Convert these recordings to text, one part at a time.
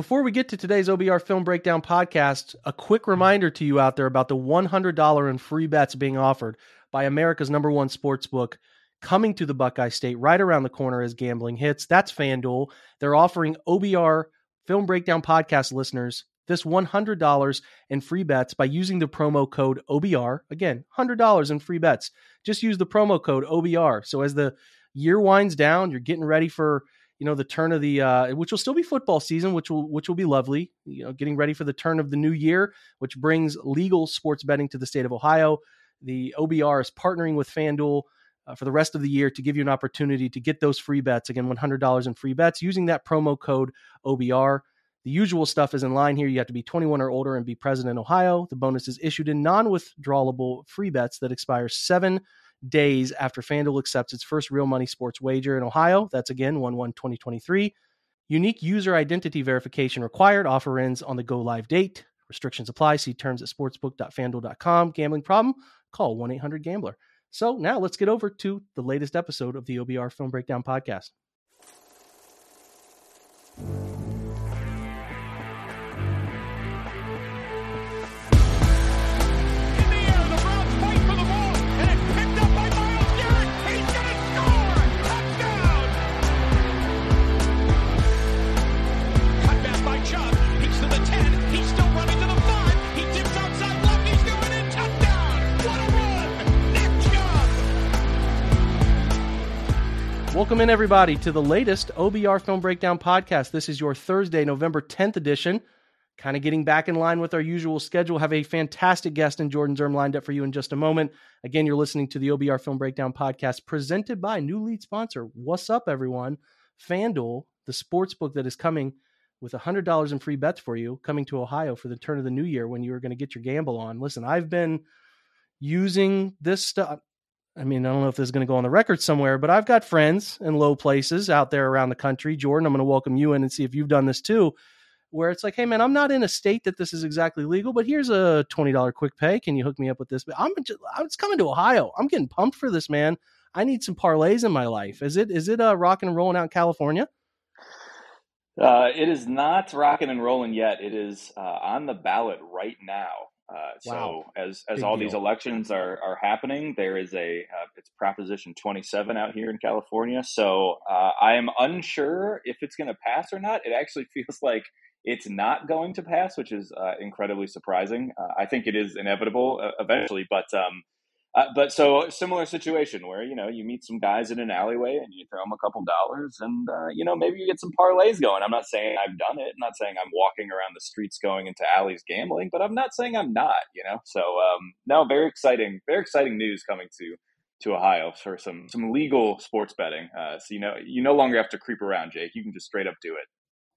Before we get to today's OBR Film Breakdown podcast, a quick reminder to you out there about the $100 in free bets being offered by America's number one sports book coming to the Buckeye State right around the corner as gambling hits. That's FanDuel. They're offering OBR Film Breakdown podcast listeners this $100 in free bets by using the promo code OBR. Again, $100 in free bets. Just use the promo code OBR. So as the year winds down, you're getting ready for you know the turn of the uh, which will still be football season, which will which will be lovely. You know, getting ready for the turn of the new year, which brings legal sports betting to the state of Ohio. The OBR is partnering with FanDuel uh, for the rest of the year to give you an opportunity to get those free bets. Again, $100 in free bets using that promo code OBR. The usual stuff is in line here. You have to be 21 or older and be present in Ohio. The bonus is issued in non withdrawable free bets that expire seven days after FanDuel accepts its first real money sports wager in Ohio. That's again 1 1 2023. Unique user identity verification required. Offer ends on the go live date. Restrictions apply. See terms at sportsbook.fanduel.com. Gambling problem? Call 1 800 Gambler. So now let's get over to the latest episode of the OBR Film Breakdown Podcast. Welcome in, everybody, to the latest OBR Film Breakdown podcast. This is your Thursday, November 10th edition. Kind of getting back in line with our usual schedule. Have a fantastic guest in Jordan Zirm lined up for you in just a moment. Again, you're listening to the OBR Film Breakdown podcast presented by new lead sponsor. What's up, everyone? FanDuel, the sports book that is coming with $100 in free bets for you, coming to Ohio for the turn of the new year when you are going to get your gamble on. Listen, I've been using this stuff. I mean, I don't know if this is going to go on the record somewhere, but I've got friends in low places out there around the country. Jordan, I'm going to welcome you in and see if you've done this too, where it's like, hey, man, I'm not in a state that this is exactly legal, but here's a $20 quick pay. Can you hook me up with this? But I'm just, coming to Ohio. I'm getting pumped for this, man. I need some parlays in my life. Is it is it uh, rocking and rolling out in California? Uh, it is not rocking and rolling yet. It is uh, on the ballot right now. Uh, wow. So as as Big all deal. these elections are are happening, there is a uh, it's Proposition 27 out here in California. So uh, I am unsure if it's going to pass or not. It actually feels like it's not going to pass, which is uh, incredibly surprising. Uh, I think it is inevitable uh, eventually, but um, uh, but so similar situation where you know you meet some guys in an alleyway and you throw them a couple dollars and uh, you know maybe you get some parlays going. I'm not saying I've done it. I'm not saying I'm walking around the streets going into alleys gambling, but I'm not saying I'm not. You know, so um, no, very exciting, very exciting news coming to to Ohio for some some legal sports betting. Uh, so you know you no longer have to creep around, Jake. You can just straight up do it.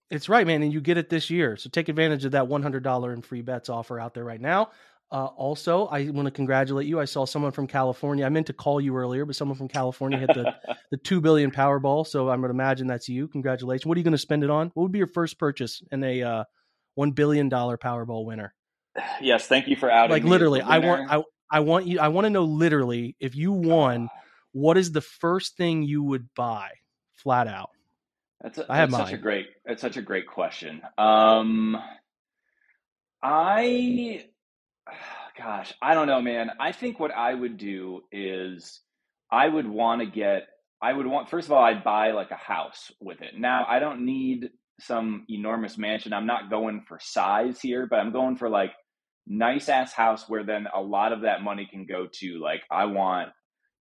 It's right, man, and you get it this year. So take advantage of that $100 in free bets offer out there right now. Uh, also, I want to congratulate you. I saw someone from California. I meant to call you earlier, but someone from California hit the, the two billion Powerball. So I'm going to imagine that's you. Congratulations. What are you going to spend it on? What would be your first purchase in a uh, one billion dollar Powerball winner? Yes, thank you for outing. Like literally, I want I I want you. I want to know literally if you won, what is the first thing you would buy, flat out? That's, a, I have that's such a great. That's such a great question. Um, I gosh, I don't know, man. I think what I would do is I would want to get, I would want, first of all, I'd buy like a house with it. Now, I don't need some enormous mansion. I'm not going for size here, but I'm going for like nice ass house where then a lot of that money can go to like, I want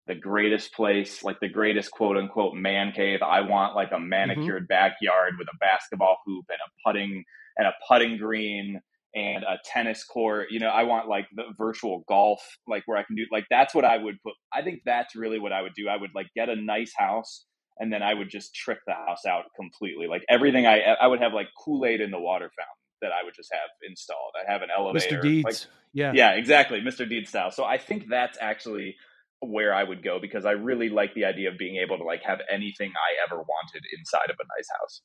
the greatest place, like the greatest quote unquote man cave. I want like a mm-hmm. manicured mm-hmm. backyard with a basketball hoop and a putting and a putting green and a tennis court. You know, I want like the virtual golf, like where I can do like that's what I would put. I think that's really what I would do. I would like get a nice house and then I would just trick the house out completely. Like everything I I would have like Kool Aid in the water fountain that I would just have installed. I have an elevator. Mr. Deeds. Like, yeah. Yeah, exactly. Mr. Deeds style. So I think that's actually where I would go because I really like the idea of being able to like have anything I ever wanted inside of a nice house.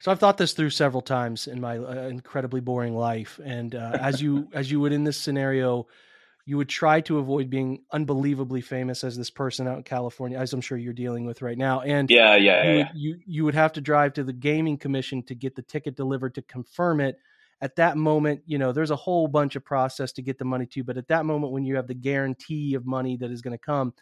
So I've thought this through several times in my uh, incredibly boring life, and uh, as you as you would in this scenario, you would try to avoid being unbelievably famous as this person out in California, as I'm sure you're dealing with right now. And yeah, yeah, you, yeah, would, you you would have to drive to the gaming commission to get the ticket delivered to confirm it. At that moment, you know, there's a whole bunch of process to get the money to, but at that moment when you have the guarantee of money that is going to come,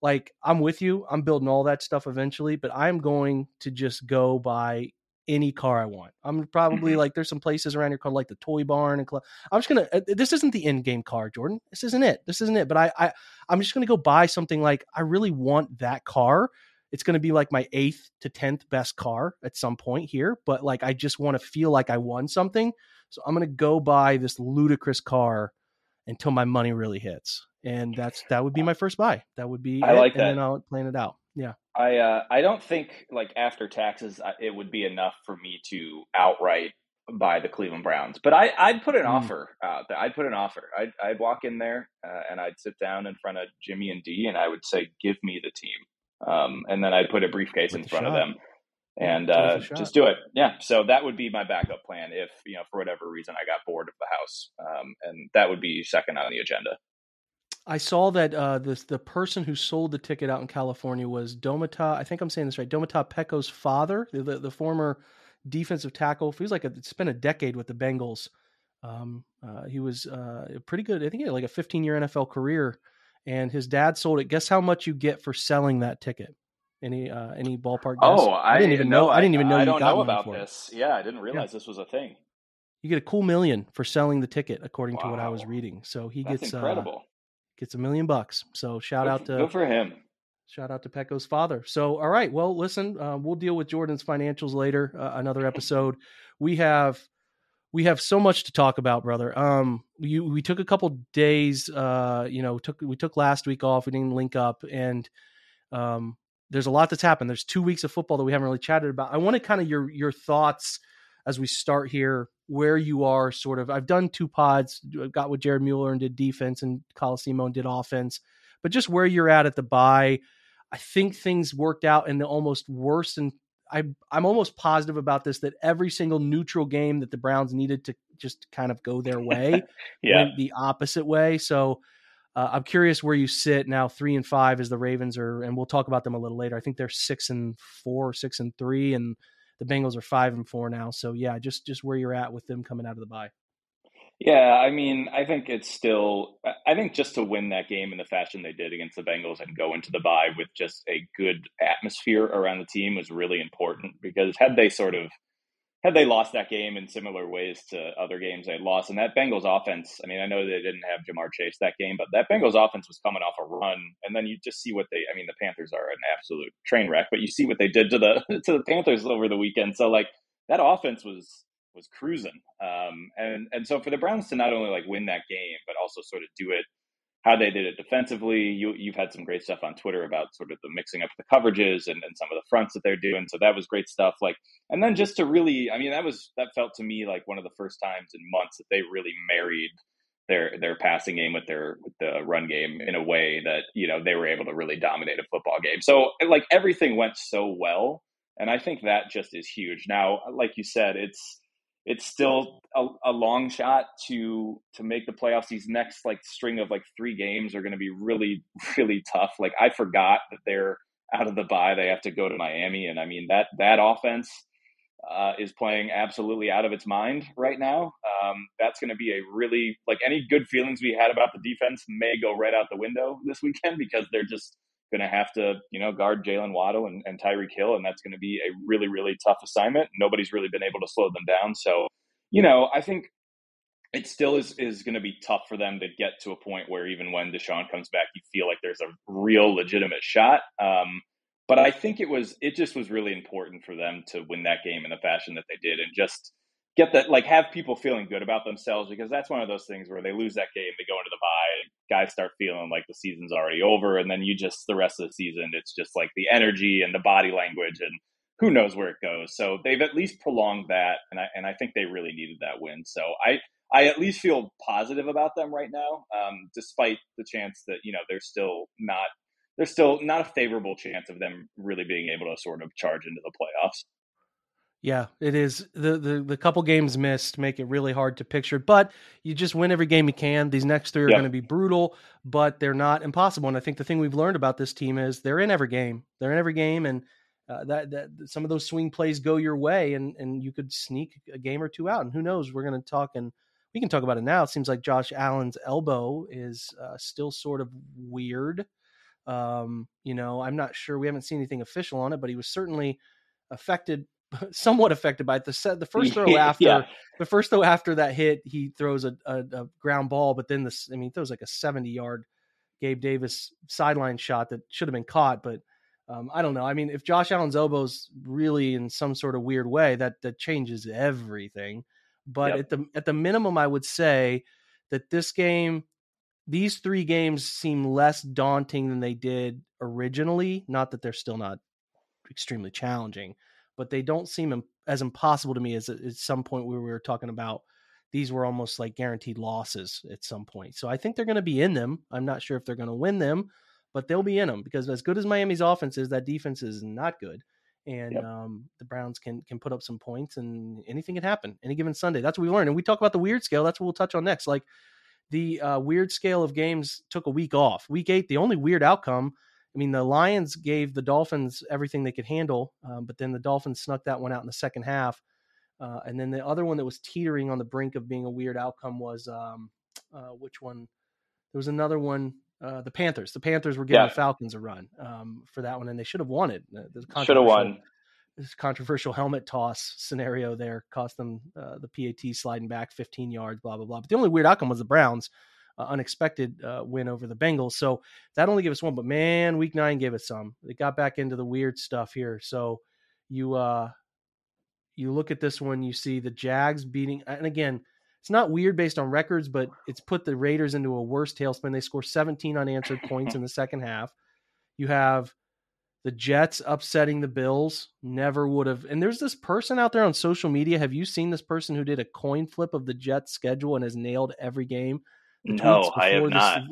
like I'm with you, I'm building all that stuff eventually, but I'm going to just go buy any car I want. I'm probably mm-hmm. like there's some places around here called like the Toy Barn and club. I'm just gonna. Uh, this isn't the end game car, Jordan. This isn't it. This isn't it. But I, I I'm just gonna go buy something like I really want that car. It's gonna be like my eighth to tenth best car at some point here. But like I just want to feel like I won something. So I'm gonna go buy this ludicrous car until my money really hits. And that's that would be my first buy. That would be I it, like that. And then I'll plan it out. Yeah. I uh, I don't think like after taxes it would be enough for me to outright buy the Cleveland Browns, but I I'd put an mm. offer out there. I'd put an offer. I'd I'd walk in there uh, and I'd sit down in front of Jimmy and D and I would say, "Give me the team," um, and then I'd put a briefcase With in front shot. of them and uh, just do it. Yeah. So that would be my backup plan if you know for whatever reason I got bored of the house, um, and that would be second on the agenda. I saw that uh, this the person who sold the ticket out in California was Domata. I think I'm saying this right. Domata Peko father, the, the, the former defensive tackle. Feels like it's been a decade with the Bengals. Um, uh, he was uh, pretty good. I think he had like a 15 year NFL career, and his dad sold it. Guess how much you get for selling that ticket? Any uh, any ballpark? Guess? Oh, I, I, didn't even know. I, I didn't even know. I don't know about this. It. Yeah, I didn't realize yeah. this was a thing. You get a cool million for selling the ticket, according wow. to what I was reading. So he That's gets uh, incredible gets a million bucks. So shout go, out to go for him. Shout out to Peko's father. So all right, well listen, uh, we'll deal with Jordan's financials later. Uh, another episode. we have we have so much to talk about, brother. Um, we we took a couple days. Uh, you know, took we took last week off. We didn't link up, and um, there's a lot that's happened. There's two weeks of football that we haven't really chatted about. I wanted kind of your your thoughts as we start here where you are sort of I've done two pods, I got with Jared Mueller and did defense and Colosimo and did offense, but just where you're at at the bye. I think things worked out in the almost worst and I I'm almost positive about this that every single neutral game that the Browns needed to just kind of go their way yeah. went the opposite way. So uh, I'm curious where you sit now, three and five as the Ravens are, and we'll talk about them a little later. I think they're six and four, six and three, and the Bengals are five and four now. So yeah, just just where you're at with them coming out of the bye. Yeah, I mean, I think it's still. I think just to win that game in the fashion they did against the Bengals and go into the bye with just a good atmosphere around the team was really important because had they sort of had they lost that game in similar ways to other games they'd lost, and that Bengals offense, I mean, I know they didn't have Ja'Marr Chase that game, but that Bengals offense was coming off a run, and then you just see what they, I mean, the Panthers are an absolute train wreck, but you see what they did to the to the Panthers over the weekend. So like that offense was was cruising, um, and and so for the Browns to not only like win that game, but also sort of do it how they did it defensively. You you've had some great stuff on Twitter about sort of the mixing up the coverages and, and some of the fronts that they're doing. So that was great stuff. Like and then just to really I mean that was that felt to me like one of the first times in months that they really married their their passing game with their with the run game in a way that, you know, they were able to really dominate a football game. So like everything went so well. And I think that just is huge. Now, like you said, it's it's still a, a, long shot to to make the playoffs. These next like string of like three games are going to be really really tough. Like I forgot that they're out of the bye. They have to go to Miami, and I mean that that offense uh, is playing absolutely out of its mind right now. Um, that's going to be a really like any good feelings we had about the defense may go right out the window this weekend because they're just going to have to, you know, guard Jalen Waddle and, and Tyreek Hill, and that's going to be a really, really tough assignment. Nobody's really been able to slow them down. So, you know, I think it still is is going to be tough for them to get to a point where even when Deshaun comes back, you feel like there's a real legitimate shot. Um, but I think it was it just was really important for them to win that game in the fashion that they did, and just get that like have people feeling good about themselves because that's one of those things where they lose that game, they go into the bye, guys start feeling like the season's already over, and then you just the rest of the season it's just like the energy and the body language and who knows where it goes. So they've at least prolonged that, and I and I think they really needed that win. So I I at least feel positive about them right now, um, despite the chance that you know they're still not there's still not a favorable chance of them really being able to sort of charge into the playoffs. Yeah, it is. The, the the couple games missed make it really hard to picture, but you just win every game you can. These next three are yep. going to be brutal, but they're not impossible. And I think the thing we've learned about this team is they're in every game. They're in every game, and uh, that that some of those swing plays go your way, and and you could sneak a game or two out. And who knows? We're going to talk, and we can talk about it now. It seems like Josh Allen's elbow is uh, still sort of weird. Um, you know, I'm not sure. We haven't seen anything official on it, but he was certainly affected somewhat affected by it. The set, the first throw after yeah. the first throw after that hit, he throws a, a, a, ground ball, but then this, I mean, throws like a 70 yard Gabe Davis sideline shot that should have been caught, but um, I don't know. I mean, if Josh Allen's elbow's really in some sort of weird way, that that changes everything. But yep. at the at the minimum, I would say that this game, these three games seem less daunting than they did originally. Not that they're still not extremely challenging, but they don't seem as impossible to me as at some point where we were talking about these were almost like guaranteed losses at some point. So I think they're going to be in them. I'm not sure if they're going to win them, but they'll be in them because as good as Miami's offense is, that defense is not good. And yep. um, the Browns can can put up some points, and anything can happen any given Sunday. That's what we learned. And we talk about the weird scale. That's what we'll touch on next. Like the uh, weird scale of games took a week off. Week eight, the only weird outcome I mean, the Lions gave the Dolphins everything they could handle, um, but then the Dolphins snuck that one out in the second half. Uh, and then the other one that was teetering on the brink of being a weird outcome was um, uh, which one? There was another one. Uh, the Panthers. The Panthers were giving yeah. the Falcons a run um, for that one, and they should have won it. Should have won. This controversial helmet toss scenario there cost them uh, the PAT sliding back 15 yards. Blah blah blah. But the only weird outcome was the Browns uh, unexpected uh, win over the Bengals. So that only gave us one, but man, week nine gave us some. It got back into the weird stuff here. So you uh you look at this one, you see the Jags beating, and again, it's not weird based on records, but it's put the Raiders into a worse tailspin. They score 17 unanswered points in the second half. You have the Jets upsetting the Bills. Never would have. And there's this person out there on social media. Have you seen this person who did a coin flip of the Jets schedule and has nailed every game? No, I have not.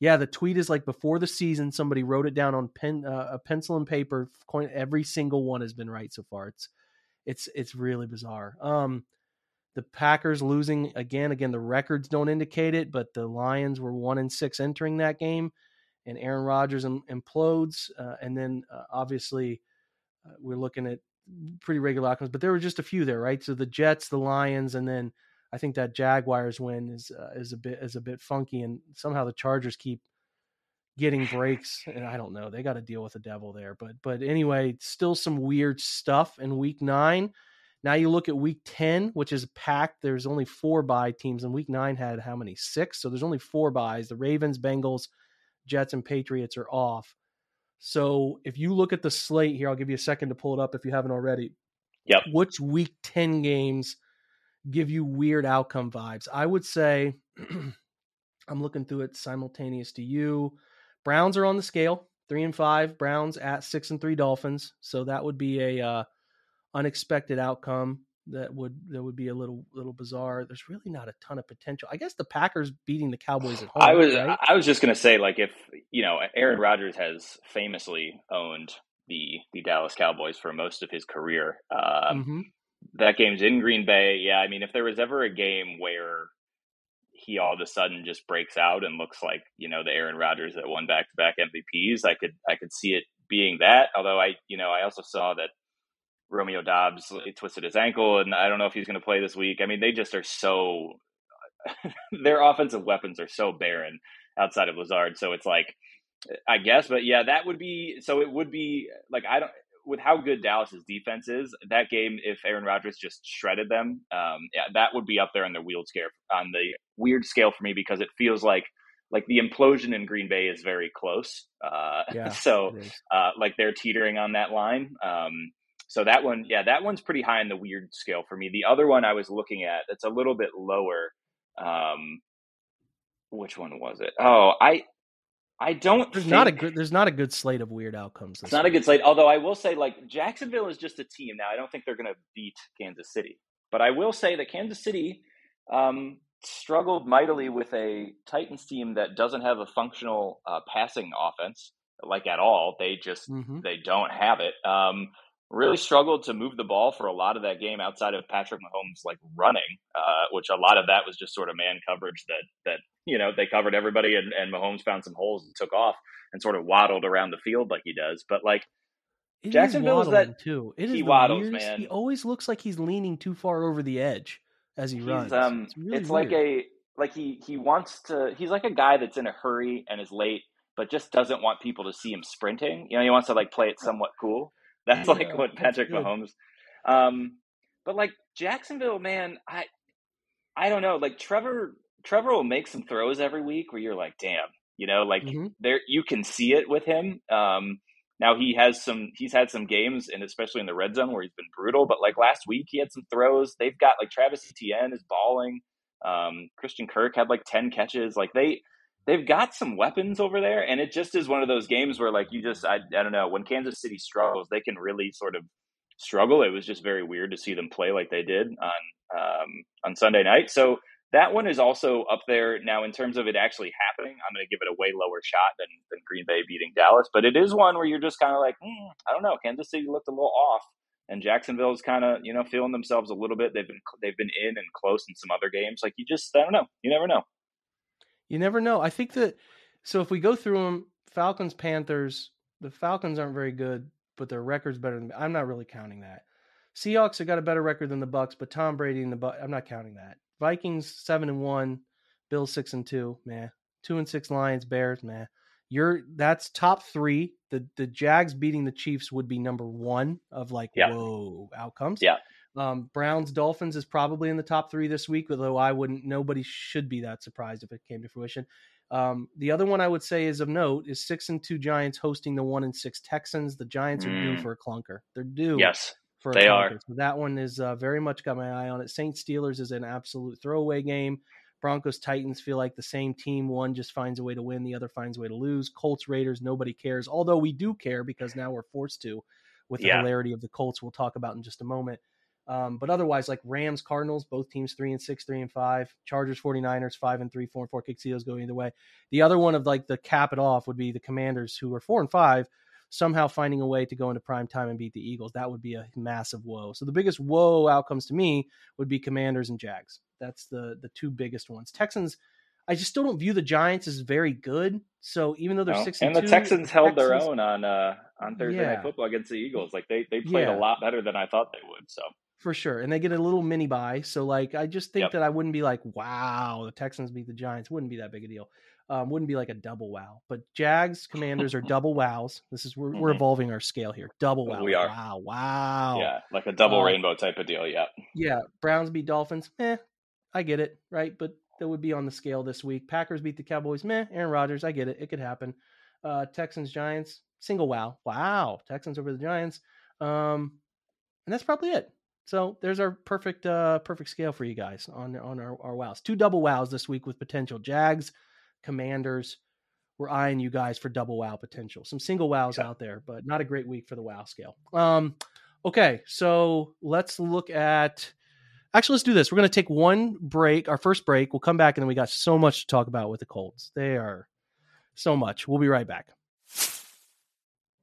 yeah, the tweet is like before the season, somebody wrote it down on pen, uh, a pencil and paper. Coin, every single one has been right so far. It's it's it's really bizarre. Um, the Packers losing again. Again, the records don't indicate it, but the Lions were one and six entering that game, and Aaron Rodgers Im- implodes. Uh, and then uh, obviously, uh, we're looking at pretty regular outcomes, but there were just a few there, right? So the Jets, the Lions, and then I think that Jaguars win is uh, is a bit is a bit funky, and somehow the Chargers keep getting breaks, and I don't know. They got to deal with the devil there, but but anyway, still some weird stuff in Week Nine. Now you look at Week Ten, which is packed. There's only four bye teams, and Week Nine had how many? Six. So there's only four byes. The Ravens, Bengals, Jets, and Patriots are off. So if you look at the slate here, I'll give you a second to pull it up if you haven't already. Yep. Which Week Ten games? Give you weird outcome vibes. I would say I'm looking through it simultaneous to you. Browns are on the scale, three and five. Browns at six and three Dolphins. So that would be a uh, unexpected outcome. That would that would be a little little bizarre. There's really not a ton of potential. I guess the Packers beating the Cowboys at home. I was right? I was just gonna say like if you know Aaron Rodgers has famously owned the the Dallas Cowboys for most of his career. Um, mm-hmm that game's in Green Bay. Yeah, I mean, if there was ever a game where he all of a sudden just breaks out and looks like you know the Aaron Rodgers that won back to back MVPs, I could I could see it being that. Although I you know I also saw that Romeo Doubs twisted his ankle, and I don't know if he's going to play this week. I mean, they just are so their offensive weapons are so barren outside of Lazard. So it's like eh, I guess, but yeah, that would be so. It would be like I don't with how good Dallas's defense is, that game, if Aaron Rodgers just shredded them, um, yeah, that would be up there on the weird scale on the weird scale for me because it feels like like the implosion in Green Bay is very close. Uh, yeah, so uh, like they're teetering on that line. Um, so that one, yeah, that one's pretty high in the weird scale for me. The other one I was looking at, that's a little bit lower. Um, which one was it? Oh, I I don't. There's think, not a good. There's not a good slate of weird outcomes. It's not week. a good slate. Although I will say, like Jacksonville is just a team now. I don't think they're going to beat Kansas City. But I will say that Kansas City um, struggled mightily with a Titans team that doesn't have a functional uh, passing offense, like at all. They just mm-hmm. they don't have it. Um, really struggled to move the ball for a lot of that game outside of Patrick Mahomes like running, uh, which a lot of that was just sort of man coverage that that you know they covered everybody and, and Mahomes found some holes and took off and sort of waddled around the field like he does. But like it Jacksonville is that too. It he waddles, weirdest. man. He always looks like he's leaning too far over the edge as he he's, runs. Um, it's, really it's like a like he he wants to. He's like a guy that's in a hurry and is late, but just doesn't want people to see him sprinting. You know, he wants to like play it somewhat cool. That's yeah, like what Patrick Mahomes. Um, but like Jacksonville, man, I I don't know. Like Trevor Trevor will make some throws every week where you're like, damn, you know, like mm-hmm. there you can see it with him. Um, now he has some he's had some games and especially in the red zone where he's been brutal, but like last week he had some throws. They've got like Travis Etienne is balling. Um, Christian Kirk had like 10 catches. Like they they've got some weapons over there, and it just is one of those games where like you just I I don't know when Kansas City struggles, they can really sort of struggle. It was just very weird to see them play like they did on um, on Sunday night. So that one is also up there now in terms of it actually happening. I'm going to give it a way lower shot than than Green Bay beating Dallas, but it is one where you're just kind of like, mm, I don't know. Kansas City looked a little off, and Jacksonville's kind of you know feeling themselves a little bit. They've been they've been in and close in some other games. Like you just I don't know. You never know. You never know. I think that so if we go through them, Falcons, Panthers, the Falcons aren't very good, but their record's better than I'm not really counting that. Seahawks have got a better record than the Bucs, but Tom Brady and the Buck, I'm not counting that. Vikings seven and one, Bills six and two, man. Two and six Lions, Bears, man. You're that's top three. The the Jags beating the Chiefs would be number one of like yeah. whoa outcomes. Yeah. Um, Browns Dolphins is probably in the top three this week, although I wouldn't. Nobody should be that surprised if it came to fruition. Um, the other one I would say is of note is six and two Giants hosting the one and six Texans. The Giants mm. are due mm. for a clunker. They're due. Yes, for they are. So that one is uh, very much got my eye on it. Saints Steelers is an absolute throwaway game. Broncos Titans feel like the same team. One just finds a way to win, the other finds a way to lose. Colts Raiders, nobody cares. Although we do care because now we're forced to, with the yeah. hilarity of the Colts. We'll talk about in just a moment. Um, but otherwise, like Rams, Cardinals, both teams three and six, three and five. Chargers, 49ers, five and three, four and four. Kick seals go either way. The other one of like the cap it off would be the Commanders, who are four and five, somehow finding a way to go into prime time and beat the Eagles. That would be a massive whoa. So the biggest whoa outcomes to me would be Commanders and Jags. That's the the two biggest ones. Texans. I just still don't view the Giants as very good. So even though they're no. six and, and the Texans held Texans, their own on uh, on Thursday yeah. night football against the Eagles, like they they played yeah. a lot better than I thought they would. So for sure. And they get a little mini bye. So like I just think yep. that I wouldn't be like, wow, the Texans beat the Giants. Wouldn't be that big a deal. Um, wouldn't be like a double wow. But Jags Commanders are double wows. This is we're, mm-hmm. we're evolving our scale here. Double wow. We are. Wow. Wow. Yeah, like a double uh, rainbow type of deal. Yeah. Yeah. Browns beat Dolphins. Eh, I get it, right? But that would be on the scale this week. Packers beat the Cowboys. Meh. Aaron Rodgers. I get it. It could happen. Uh, Texans Giants. Single wow. Wow. Texans over the Giants. Um, and that's probably it. So there's our perfect uh perfect scale for you guys on on our, our wows. Two double wows this week with potential Jags, Commanders. We're eyeing you guys for double wow potential. Some single wows out there, but not a great week for the wow scale. Um okay, so let's look at actually let's do this. We're gonna take one break, our first break. We'll come back and then we got so much to talk about with the Colts. They are so much. We'll be right back.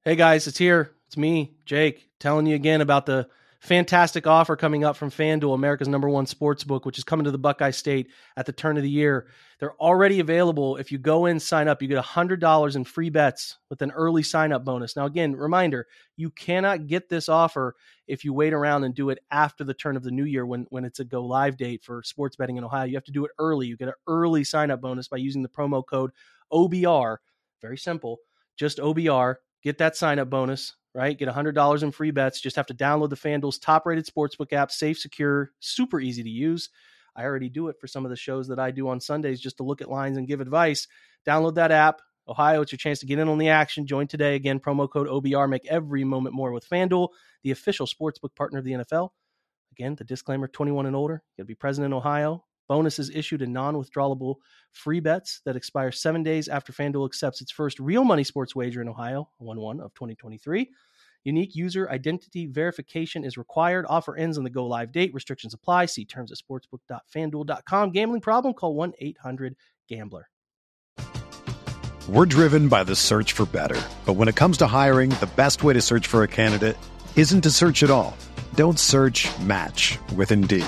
Hey guys, it's here. It's me, Jake, telling you again about the fantastic offer coming up from FanDuel, America's number one sports book, which is coming to the Buckeye State at the turn of the year. They're already available. If you go in, sign up, you get $100 in free bets with an early sign up bonus. Now, again, reminder you cannot get this offer if you wait around and do it after the turn of the new year when, when it's a go live date for sports betting in Ohio. You have to do it early. You get an early sign up bonus by using the promo code OBR. Very simple. Just OBR. Get that sign up bonus right? Get $100 in free bets. Just have to download the FanDuel's top rated sportsbook app, safe, secure, super easy to use. I already do it for some of the shows that I do on Sundays just to look at lines and give advice. Download that app. Ohio, it's your chance to get in on the action. Join today. Again, promo code OBR. Make every moment more with FanDuel, the official sportsbook partner of the NFL. Again, the disclaimer 21 and older. You got to be present in Ohio. Bonuses issued in non withdrawable free bets that expire seven days after FanDuel accepts its first real money sports wager in Ohio, 1 1 of 2023. Unique user identity verification is required. Offer ends on the go live date. Restrictions apply. See terms at sportsbook.fanduel.com. Gambling problem? Call 1 800 Gambler. We're driven by the search for better. But when it comes to hiring, the best way to search for a candidate isn't to search at all. Don't search match with Indeed.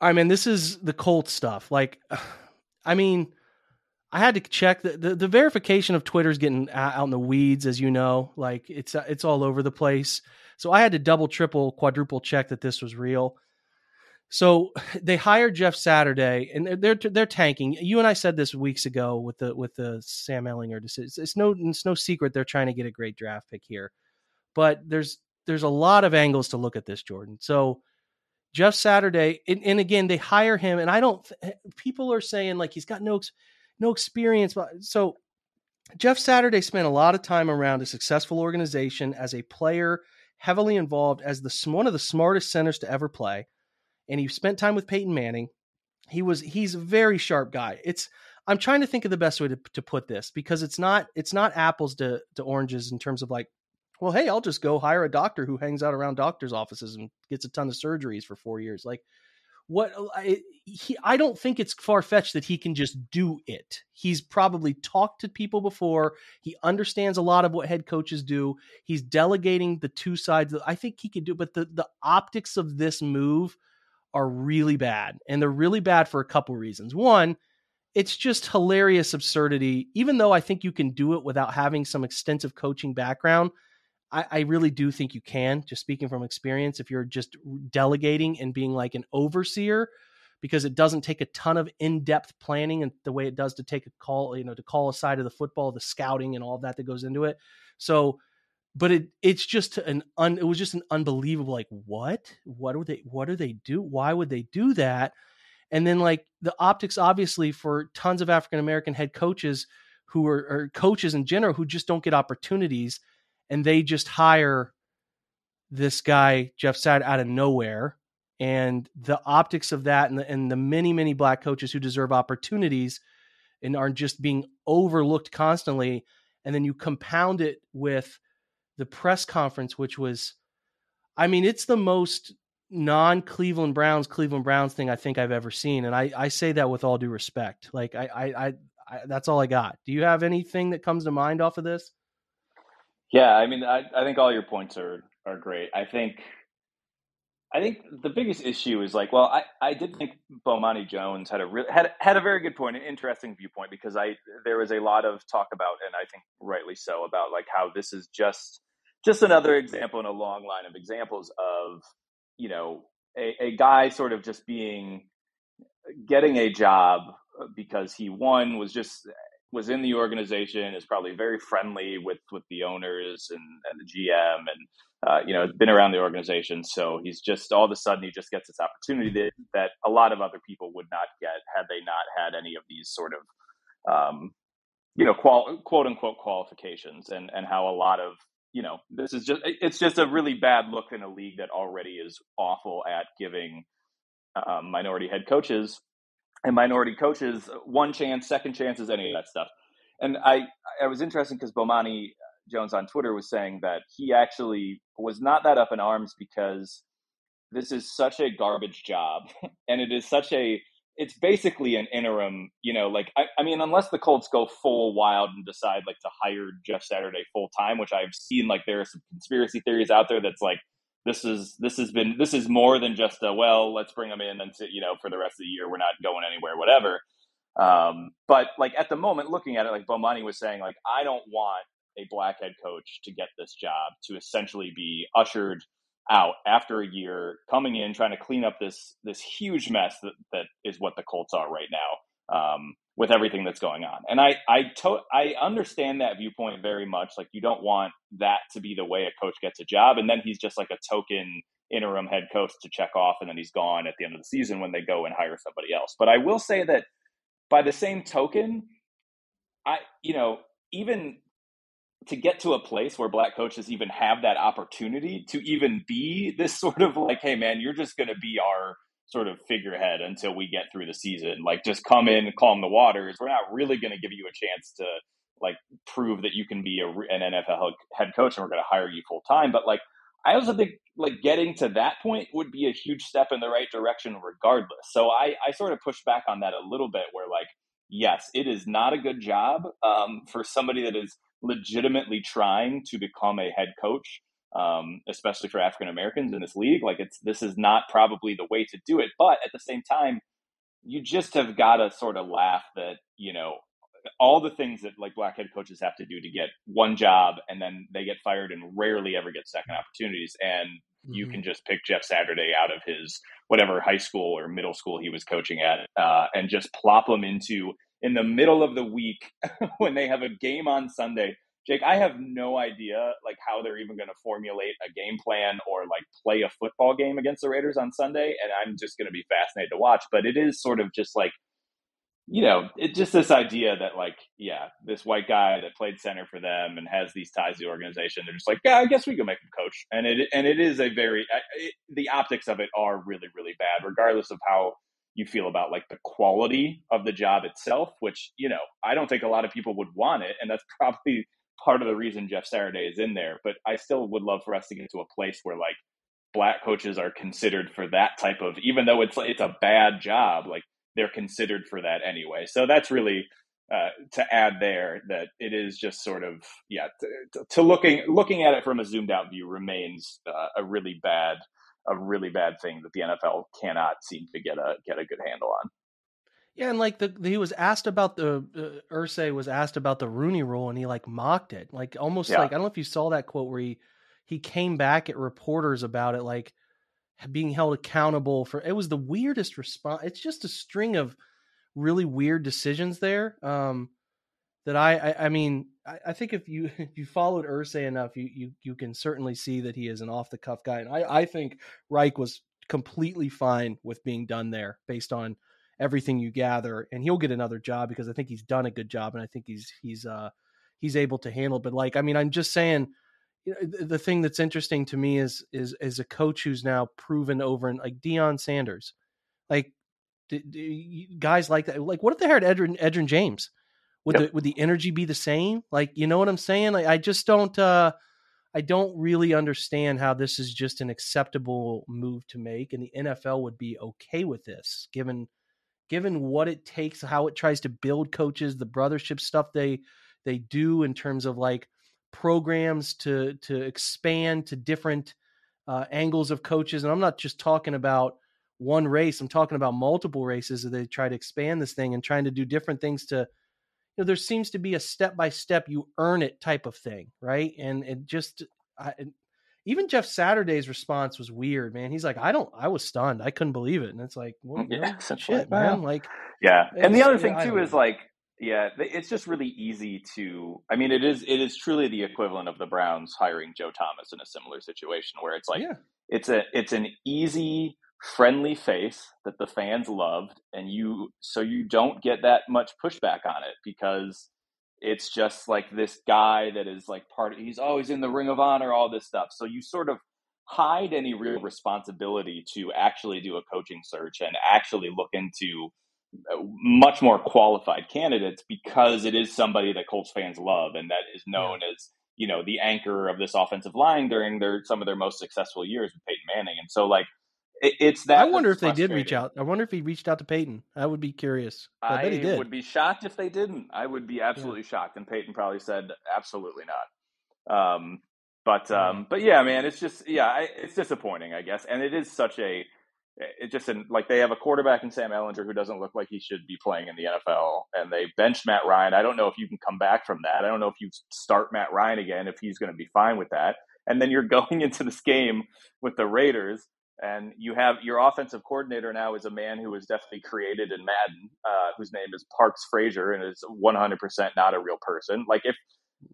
I mean, this is the Colt stuff. Like, I mean, I had to check the, the, the verification of Twitter's getting out in the weeds, as you know. Like, it's it's all over the place. So I had to double, triple, quadruple check that this was real. So they hired Jeff Saturday, and they're, they're they're, tanking. You and I said this weeks ago with the with the Sam Ehlinger decision. It's no it's no secret they're trying to get a great draft pick here, but there's there's a lot of angles to look at this, Jordan. So Jeff Saturday, and, and again they hire him, and I don't. Eh, people are saying like he's got no no experience, so Jeff Saturday spent a lot of time around a successful organization as a player, heavily involved as the one of the smartest centers to ever play and he spent time with Peyton Manning. He was he's a very sharp guy. It's I'm trying to think of the best way to, to put this because it's not it's not apples to, to oranges in terms of like, well, hey, I'll just go hire a doctor who hangs out around doctors' offices and gets a ton of surgeries for four years. Like, what uh, I, he, I don't think it's far fetched that he can just do it. He's probably talked to people before. He understands a lot of what head coaches do. He's delegating the two sides. I think he can do. But the the optics of this move are really bad. And they're really bad for a couple reasons. One, it's just hilarious absurdity. Even though I think you can do it without having some extensive coaching background, I, I, really do think you can. Just speaking from experience, if you're just delegating and being like an overseer, because it doesn't take a ton of in-depth planning and the way it does to take a call, you know, to call a side of the football, the scouting and all of that that goes into it. So but it it's just an un, it was just an unbelievable like what what are they what do they do why would they do that and then like the optics obviously for tons of african american head coaches who are coaches in general who just don't get opportunities and they just hire this guy jeff sad out of nowhere and the optics of that and the, and the many many black coaches who deserve opportunities and aren't just being overlooked constantly and then you compound it with the press conference, which was, I mean, it's the most non Cleveland Browns Cleveland Browns thing I think I've ever seen, and I I say that with all due respect. Like I I, I, I that's all I got. Do you have anything that comes to mind off of this? Yeah, I mean, I I think all your points are are great. I think I think the biggest issue is like, well, I, I did think Bomani Jones had a re- had had a very good point, an interesting viewpoint, because I there was a lot of talk about, and I think rightly so, about like how this is just just another example in a long line of examples of you know a, a guy sort of just being getting a job uh, because he won was just was in the organization is probably very friendly with with the owners and, and the GM and uh, you know has been around the organization. So he's just all of a sudden he just gets this opportunity that, that a lot of other people would not get had they not had any of these sort of um, you know qual- quote unquote qualifications. And and how a lot of you know, this is just it's just a really bad look in a league that already is awful at giving um, minority head coaches and minority coaches one chance, second chances, any of that stuff. And I I was interested because Bomani uh, Jones on Twitter was saying that he actually was not that up in arms because this is such a garbage job and it is such a it's basically an interim, you know, like I, I, mean, unless the Colts go full wild and decide like to hire Jeff Saturday full time, which I've seen like there are some conspiracy theories out there that's like this is this has been this is more than just a well, let's bring them in and you know for the rest of the year we're not going anywhere, whatever. Um, but like at the moment, looking at it, like Bomani was saying, like I don't want a black head coach to get this job to essentially be ushered out after a year, coming in trying to clean up this this huge mess that, that is what the Colts are right now um, with everything that's going on. And I I to- I understand that viewpoint very much. Like you don't want that to be the way a coach gets a job, and then he's just like a token interim head coach to check off, and then he's gone at the end of the season when they go and hire somebody else. But I will say that by the same token, I you know even to get to a place where black coaches even have that opportunity to even be this sort of like, hey man, you're just going to be our sort of figurehead until we get through the season. Like, just come in, and calm the waters. We're not really going to give you a chance to like prove that you can be a, an NFL head coach, and we're going to hire you full time. But like, I also think like getting to that point would be a huge step in the right direction, regardless. So I I sort of push back on that a little bit, where like, yes, it is not a good job um, for somebody that is legitimately trying to become a head coach, um, especially for African Americans in this league. Like it's this is not probably the way to do it, but at the same time, you just have got to sort of laugh that you know all the things that like black head coaches have to do to get one job and then they get fired and rarely ever get second opportunities and mm-hmm. you can just pick jeff saturday out of his whatever high school or middle school he was coaching at uh, and just plop him into in the middle of the week when they have a game on Sunday. Jake, I have no idea like how they're even going to formulate a game plan or like play a football game against the Raiders on Sunday, and I'm just going to be fascinated to watch. But it is sort of just like, you know, it's just this idea that like, yeah, this white guy that played center for them and has these ties to the organization, they're just like, yeah, I guess we can make him coach, and it and it is a very it, the optics of it are really really bad, regardless of how you feel about like the quality of the job itself, which, you know, I don't think a lot of people would want it. And that's probably part of the reason Jeff Saturday is in there. But I still would love for us to get to a place where like black coaches are considered for that type of, even though it's it's a bad job, like they're considered for that anyway. So that's really uh, to add there that it is just sort of yeah to, to, looking looking at it from a zoomed out view remains uh, a really bad a really bad thing that the NFL cannot seem to get a get a good handle on. Yeah, and like the he was asked about the uh, Irsay was asked about the Rooney Rule, and he like mocked it, like almost yeah. like I don't know if you saw that quote where he he came back at reporters about it, like being held accountable for. It was the weirdest response. It's just a string of really weird decisions there. Um, that I, I, I mean, I, I, think if you if you followed Irsay enough, you you you can certainly see that he is an off the cuff guy, and I I think Reich was completely fine with being done there based on everything you gather, and he'll get another job because I think he's done a good job, and I think he's he's uh he's able to handle. But like, I mean, I'm just saying. The thing that's interesting to me is is is a coach who's now proven over and like Deion Sanders, like guys like that. Like, what if they hired Edgerrin, Edgerrin James? would yep. the would the energy be the same? Like, you know what I'm saying? Like, I just don't uh I don't really understand how this is just an acceptable move to make and the NFL would be okay with this given given what it takes, how it tries to build coaches, the brothership stuff they they do in terms of like programs to to expand to different uh, angles of coaches and I'm not just talking about one race, I'm talking about multiple races that they try to expand this thing and trying to do different things to You know, there seems to be a step by step, you earn it type of thing, right? And it just, I, even Jeff Saturday's response was weird, man. He's like, I don't, I was stunned. I couldn't believe it. And it's like, well, mm, yeah, no, shit, man. Like, yeah. And the other thing too is like, yeah, it's just really easy to. I mean, it is it is truly the equivalent of the Browns hiring Joe Thomas in a similar situation, where it's like yeah. it's a it's an easy friendly face that the fans loved and you so you don't get that much pushback on it because it's just like this guy that is like part of, he's always in the ring of honor all this stuff so you sort of hide any real responsibility to actually do a coaching search and actually look into uh, much more qualified candidates because it is somebody that Colts fans love and that is known yeah. as you know the anchor of this offensive line during their some of their most successful years with Peyton Manning and so like it's that. I wonder if they did reach out. I wonder if he reached out to Peyton. I would be curious. I, I bet he did. would be shocked if they didn't. I would be absolutely yeah. shocked, and Peyton probably said absolutely not. Um, but um, but yeah, man, it's just yeah, I, it's disappointing, I guess, and it is such a it just like they have a quarterback in Sam Ehlinger who doesn't look like he should be playing in the NFL, and they benched Matt Ryan. I don't know if you can come back from that. I don't know if you start Matt Ryan again if he's going to be fine with that. And then you're going into this game with the Raiders, and you have your offensive coordinator now is a man who was definitely created in Madden, uh, whose name is Parks Frazier, and is 100% not a real person. Like if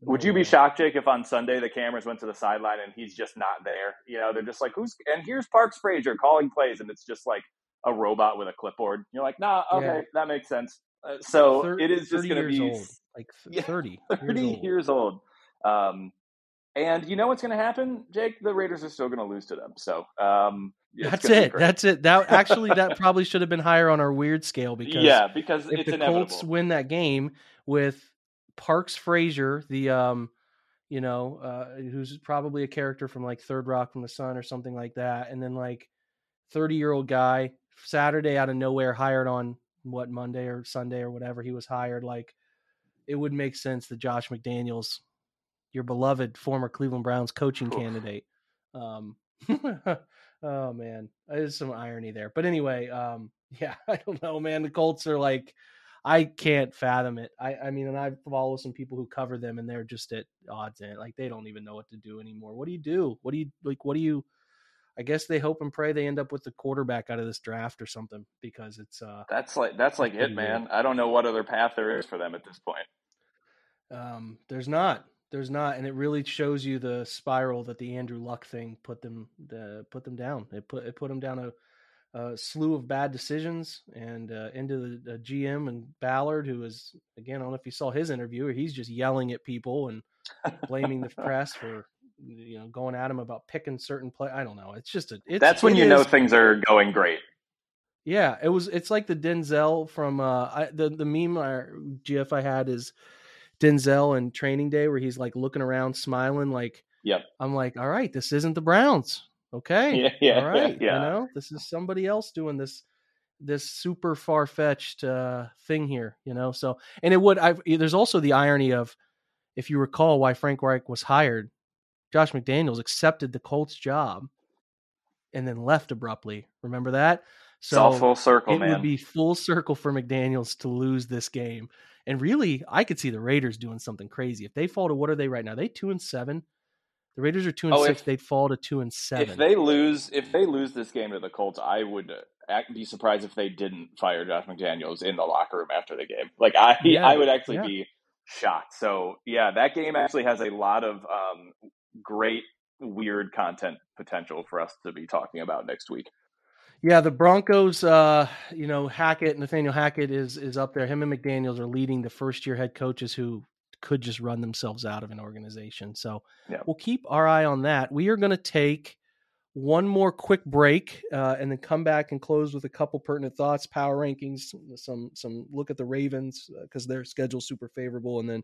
would you be shocked, Jake, if on Sunday the cameras went to the sideline and he's just not there? You know, they're just like, "Who's?" And here's Parks Frazier calling plays, and it's just like a robot with a clipboard. You're like, "Nah, okay, yeah. that makes sense." Uh, so 30, it is just going to be old. like 30, 30 years old. Years old. Um, and you know what's going to happen, Jake? The Raiders are still going to lose to them. So um, that's it. That's it. That actually, that probably should have been higher on our weird scale because yeah, because if the inevitable. Colts win that game with Parks Frazier, the um, you know, uh, who's probably a character from like Third Rock from the Sun or something like that, and then like thirty year old guy Saturday out of nowhere hired on what Monday or Sunday or whatever he was hired. Like it would make sense that Josh McDaniels, your beloved former Cleveland Browns coaching candidate, um, oh man, there's some irony there. But anyway, um, yeah, I don't know, man. The Colts are like I can't fathom it. I, I mean, and I follow some people who cover them, and they're just at odds in it. Like they don't even know what to do anymore. What do you do? What do you like? What do you? I guess they hope and pray they end up with the quarterback out of this draft or something because it's uh that's like that's like it, man. Weird. I don't know what other path there is for them at this point. Um, there's not, there's not, and it really shows you the spiral that the Andrew Luck thing put them, the, put them down. It put it put them down a a slew of bad decisions and uh, into the, the, GM and Ballard, who is again, I don't know if you saw his interview, he's just yelling at people and blaming the press for you know going at him about picking certain play. I don't know. It's just a. It's, That's when you is, know things are going great. Yeah, it was. It's like the Denzel from uh, I, the the meme or GIF I had is Denzel in Training Day where he's like looking around, smiling, like. Yep. I'm like, all right, this isn't the Browns. Okay. Yeah, yeah all right yeah, you know this is somebody else doing this this super far-fetched uh thing here you know? So and it would i there's also the irony of if you recall why frank reich was hired josh mcdaniels accepted the colts job and then left abruptly. Remember that? So all full circle it man. would be full circle for mcdaniels to lose this game and really i could see the raiders doing something crazy if they fall to what are they right now they two and seven the Raiders are two and oh, six. If, they'd fall to two and seven. If they lose, if they lose this game to the Colts, I would be surprised if they didn't fire Josh McDaniels in the locker room after the game. Like I, yeah, I would actually yeah. be shocked. So yeah, that game actually has a lot of um, great weird content potential for us to be talking about next week. Yeah, the Broncos, uh, you know, Hackett, Nathaniel Hackett is is up there. Him and McDaniels are leading the first year head coaches who could just run themselves out of an organization. So yeah. we'll keep our eye on that. We are going to take one more quick break uh, and then come back and close with a couple pertinent thoughts, power rankings, some some look at the Ravens because uh, their schedule's super favorable, and then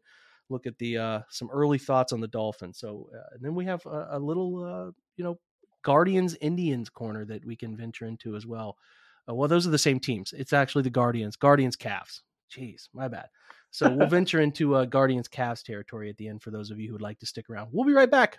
look at the uh, some early thoughts on the Dolphins. So uh, and then we have a, a little uh, you know Guardians Indians corner that we can venture into as well. Uh, well, those are the same teams. It's actually the Guardians, Guardians Cavs. Jeez, my bad. So we'll venture into uh, Guardians Cavs territory at the end for those of you who would like to stick around. We'll be right back.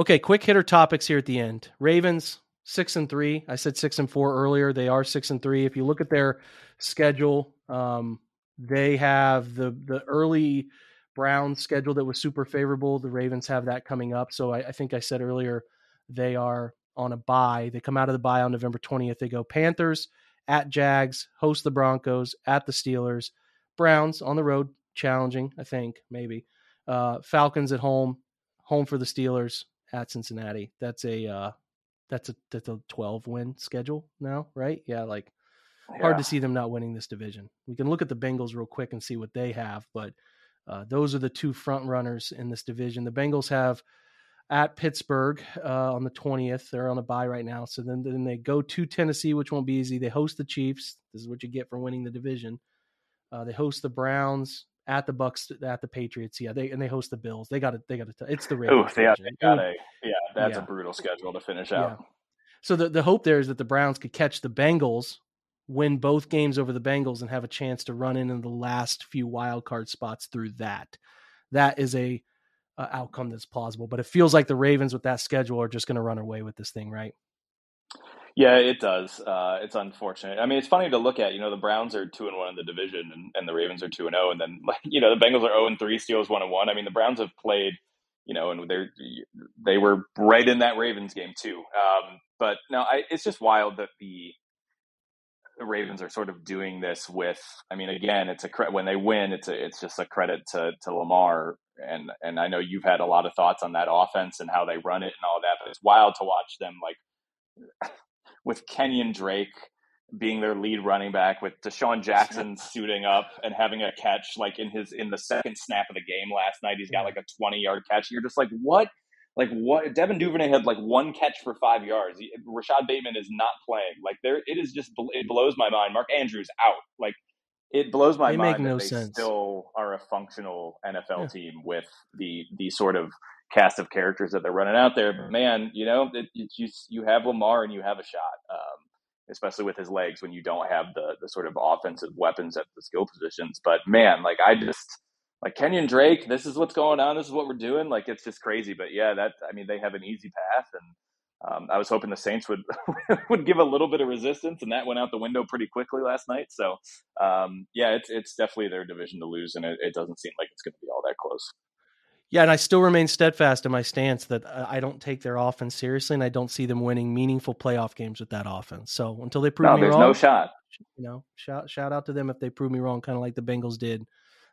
Okay, quick hitter topics here at the end. Ravens six and three. I said six and four earlier. They are six and three. If you look at their schedule, um, they have the the early Browns schedule that was super favorable. The Ravens have that coming up. So I, I think I said earlier they are on a bye. They come out of the bye on November 20th. They go Panthers at Jags, host the Broncos, at the Steelers, Browns on the road, challenging, I think, maybe. Uh, Falcons at home, home for the Steelers at Cincinnati. That's a uh, that's a that's a 12 win schedule now, right? Yeah, like yeah. hard to see them not winning this division. We can look at the Bengals real quick and see what they have, but uh, those are the two front runners in this division. The Bengals have at Pittsburgh uh, on the 20th. They're on a bye right now. So then, then they go to Tennessee, which won't be easy. They host the Chiefs. This is what you get for winning the division. Uh, they host the Browns at the Bucs at the Patriots. Yeah, they and they host the Bills. They got it. They got it. It's the Ravens. Yeah, they got a yeah. That's yeah. a brutal schedule to finish out. Yeah. So the the hope there is that the Browns could catch the Bengals, win both games over the Bengals, and have a chance to run in in the last few wild card spots through that. That is a uh, outcome that's plausible. But it feels like the Ravens with that schedule are just going to run away with this thing, right? Yeah, it does. Uh, it's unfortunate. I mean, it's funny to look at. You know, the Browns are two and one in the division, and, and the Ravens are two and zero, oh, and then like you know the Bengals are zero and three, Steelers one and one. I mean, the Browns have played, you know, and they're they were right in that Ravens game too. Um, but now it's just wild that the the Ravens are sort of doing this with. I mean, again, it's a when they win, it's a it's just a credit to to Lamar, and and I know you've had a lot of thoughts on that offense and how they run it and all that. But it's wild to watch them like with Kenyon Drake being their lead running back, with DeSean Jackson suiting up and having a catch like in his in the second snap of the game last night. He's got like a twenty yard catch. You're just like, what like what Devin Duvernay had like one catch for five yards. Rashod Bateman is not playing. Like there, it is just it blows my mind. Mark Andrews out. Like it blows my they mind no that they sense. still are a functional NFL yeah. team with the the sort of cast of characters that they're running out there. But man, you know, it, it, you you have Lamar and you have a shot, um, especially with his legs when you don't have the the sort of offensive weapons at the skill positions. But man, like I just like Kenyon Drake, this is what's going on. This is what we're doing. Like it's just crazy. But yeah, that I mean, they have an easy path, and um, I was hoping the Saints would would give a little bit of resistance, and that went out the window pretty quickly last night. So um, yeah, it's it's definitely their division to lose, and it, it doesn't seem like it's going to be all that close. Yeah, and I still remain steadfast in my stance that I don't take their offense seriously, and I don't see them winning meaningful playoff games with that offense. So until they prove no, me there's wrong, no shot. You know, shout shout out to them if they prove me wrong, kind of like the Bengals did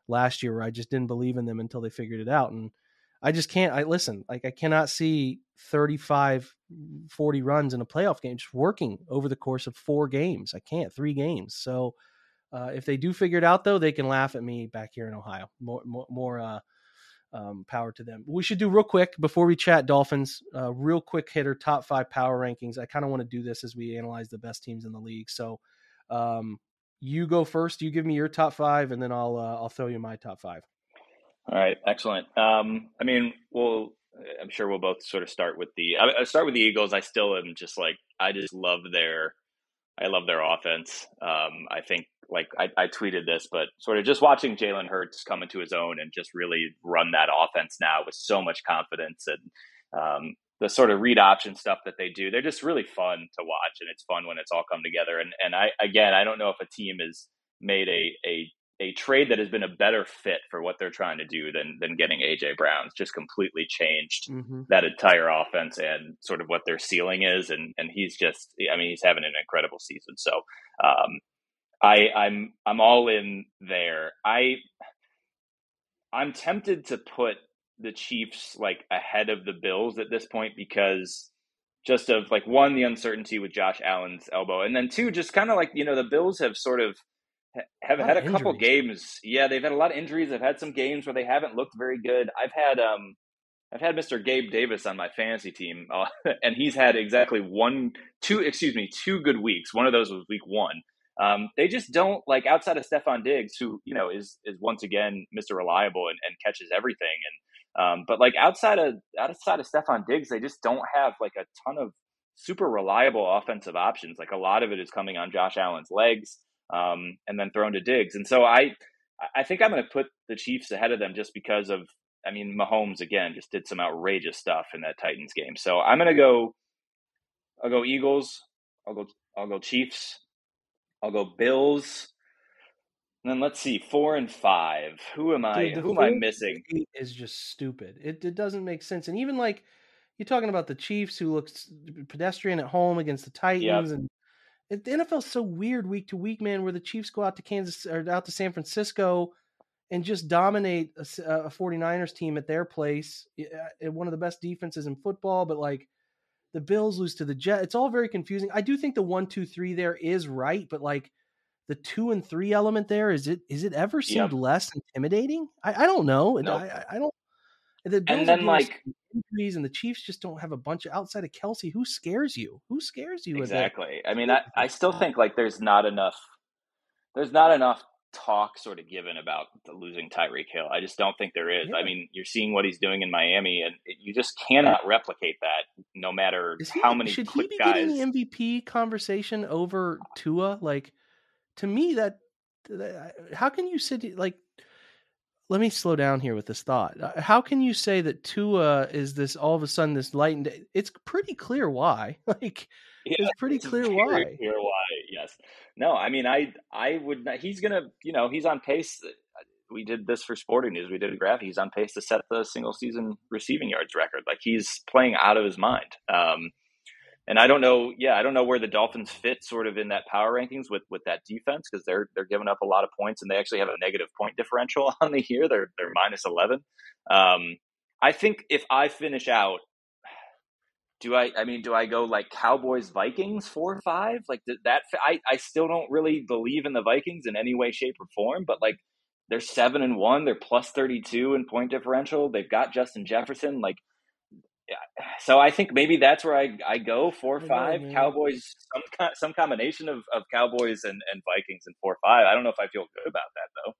last year where I just didn't believe in them until they figured it out. And I just can't, I listen, like I cannot see 35, 40 runs in a playoff game just working over the course of four games. I can't, three games. So uh, if they do figure it out though, they can laugh at me back here in Ohio. More, more, more uh, um, power to them. We should do real quick before we chat Dolphins, uh, real quick hitter top five power rankings. I kind of want to do this as we analyze the best teams in the league. So, um, you go first. You give me your top five, and then I'll uh, I'll throw you my top five. All right, excellent. Um, I mean, we'll I'm sure we'll both sort of start with the I, I start with the Eagles. I still am just like I just love their I love their offense. Um, I think like I, I, tweeted this, but sort of just watching Jalen Hurts come into his own and just really run that offense now with so much confidence and um, the sort of read option stuff that they do. They're just really fun to watch, and it's fun when it's all come together. And and I again, I don't know if a team has made a a a trade that has been a better fit for what they're trying to do than than getting AJ Brown's just completely changed mm-hmm. that entire offense and sort of what their ceiling is and and he's just I mean he's having an incredible season so um, I I'm I'm all in there I I'm tempted to put the Chiefs like ahead of the Bills at this point because just of like one the uncertainty with Josh Allen's elbow and then two just kind of like you know the Bills have sort of have had a couple games yeah they've had a lot of injuries they've had some games where they haven't looked very good I've had um I've had Mr. Gabe Davis on my fantasy team uh, and he's had exactly one two excuse me two good weeks one of those was week 1 um, they just don't like outside of Stefon Diggs, who you know is is once again Mr. Reliable and, and catches everything, and um, but like outside of outside of Stefon Diggs, they just don't have like a ton of super reliable offensive options. Like a lot of it is coming on Josh Allen's legs um, and then thrown to Diggs. And so I I think I'm going to put the Chiefs ahead of them just because of I mean Mahomes again just did some outrageous stuff in that Titans game. So I'm going to go I'll go Eagles. I'll go I'll go Chiefs. I'll go Bills. And then let's see, four and five. Who am I? Dude, who am I missing? Is just stupid. It it doesn't make sense. And even like, you're talking about the Chiefs who looks pedestrian at home against the Titans, yep. and the NFL's so weird week to week, man. Where the Chiefs go out to Kansas or out to San Francisco and just dominate a, a 49ers team at their place, uh, one of the best defenses in football, but like the Bills lose to the Jet. It's all very confusing. I do think the one, two, three there is right, but like the two and three element there is it is it ever seemed yep. less intimidating? I, I don't know. Nope. I, I, don't. The Bills and then like injuries, and the Chiefs just don't have a bunch of outside of Kelce. Who scares you? Who scares you? Exactly. I mean, I, I still think like there's not enough. There's not enough talk sort of given about the losing Tyreek Hill. I just don't think there is. Yeah. I mean, you're seeing what he's doing in Miami, and you just cannot replicate that. No matter he, how many should he be guys... getting the MVP conversation over Tua? Like to me, that, that how can you sit like? Let me slow down here with this thought. Uh, how can you say that Tua is this all of a sudden this lightened? It's pretty clear why. Like yeah, it's pretty it's clear why. Clear why? Yes. No, I mean, I I would. Not, he's gonna, you know, he's on pace. Uh, we did this for Sporting News. We did a graph. He's on pace to set the single season receiving yards record. Like he's playing out of his mind. Um, and I don't know. Yeah, I don't know where the Dolphins fit sort of in that power rankings with with that defense because they're they're giving up a lot of points and they actually have a negative point differential on the year. They're they're minus eleven. Um, I think if I finish out do I? I mean, do I go like Cowboys Vikings four or five? Like that? I I still don't really believe in the Vikings in any way, shape, or form. But like they're seven and one. They're plus thirty two in point differential. They've got Justin Jefferson. Like, so I think maybe that's where I I go four five know, Cowboys. Some some combination of of Cowboys and and Vikings and four five. I don't know if I feel good about that though.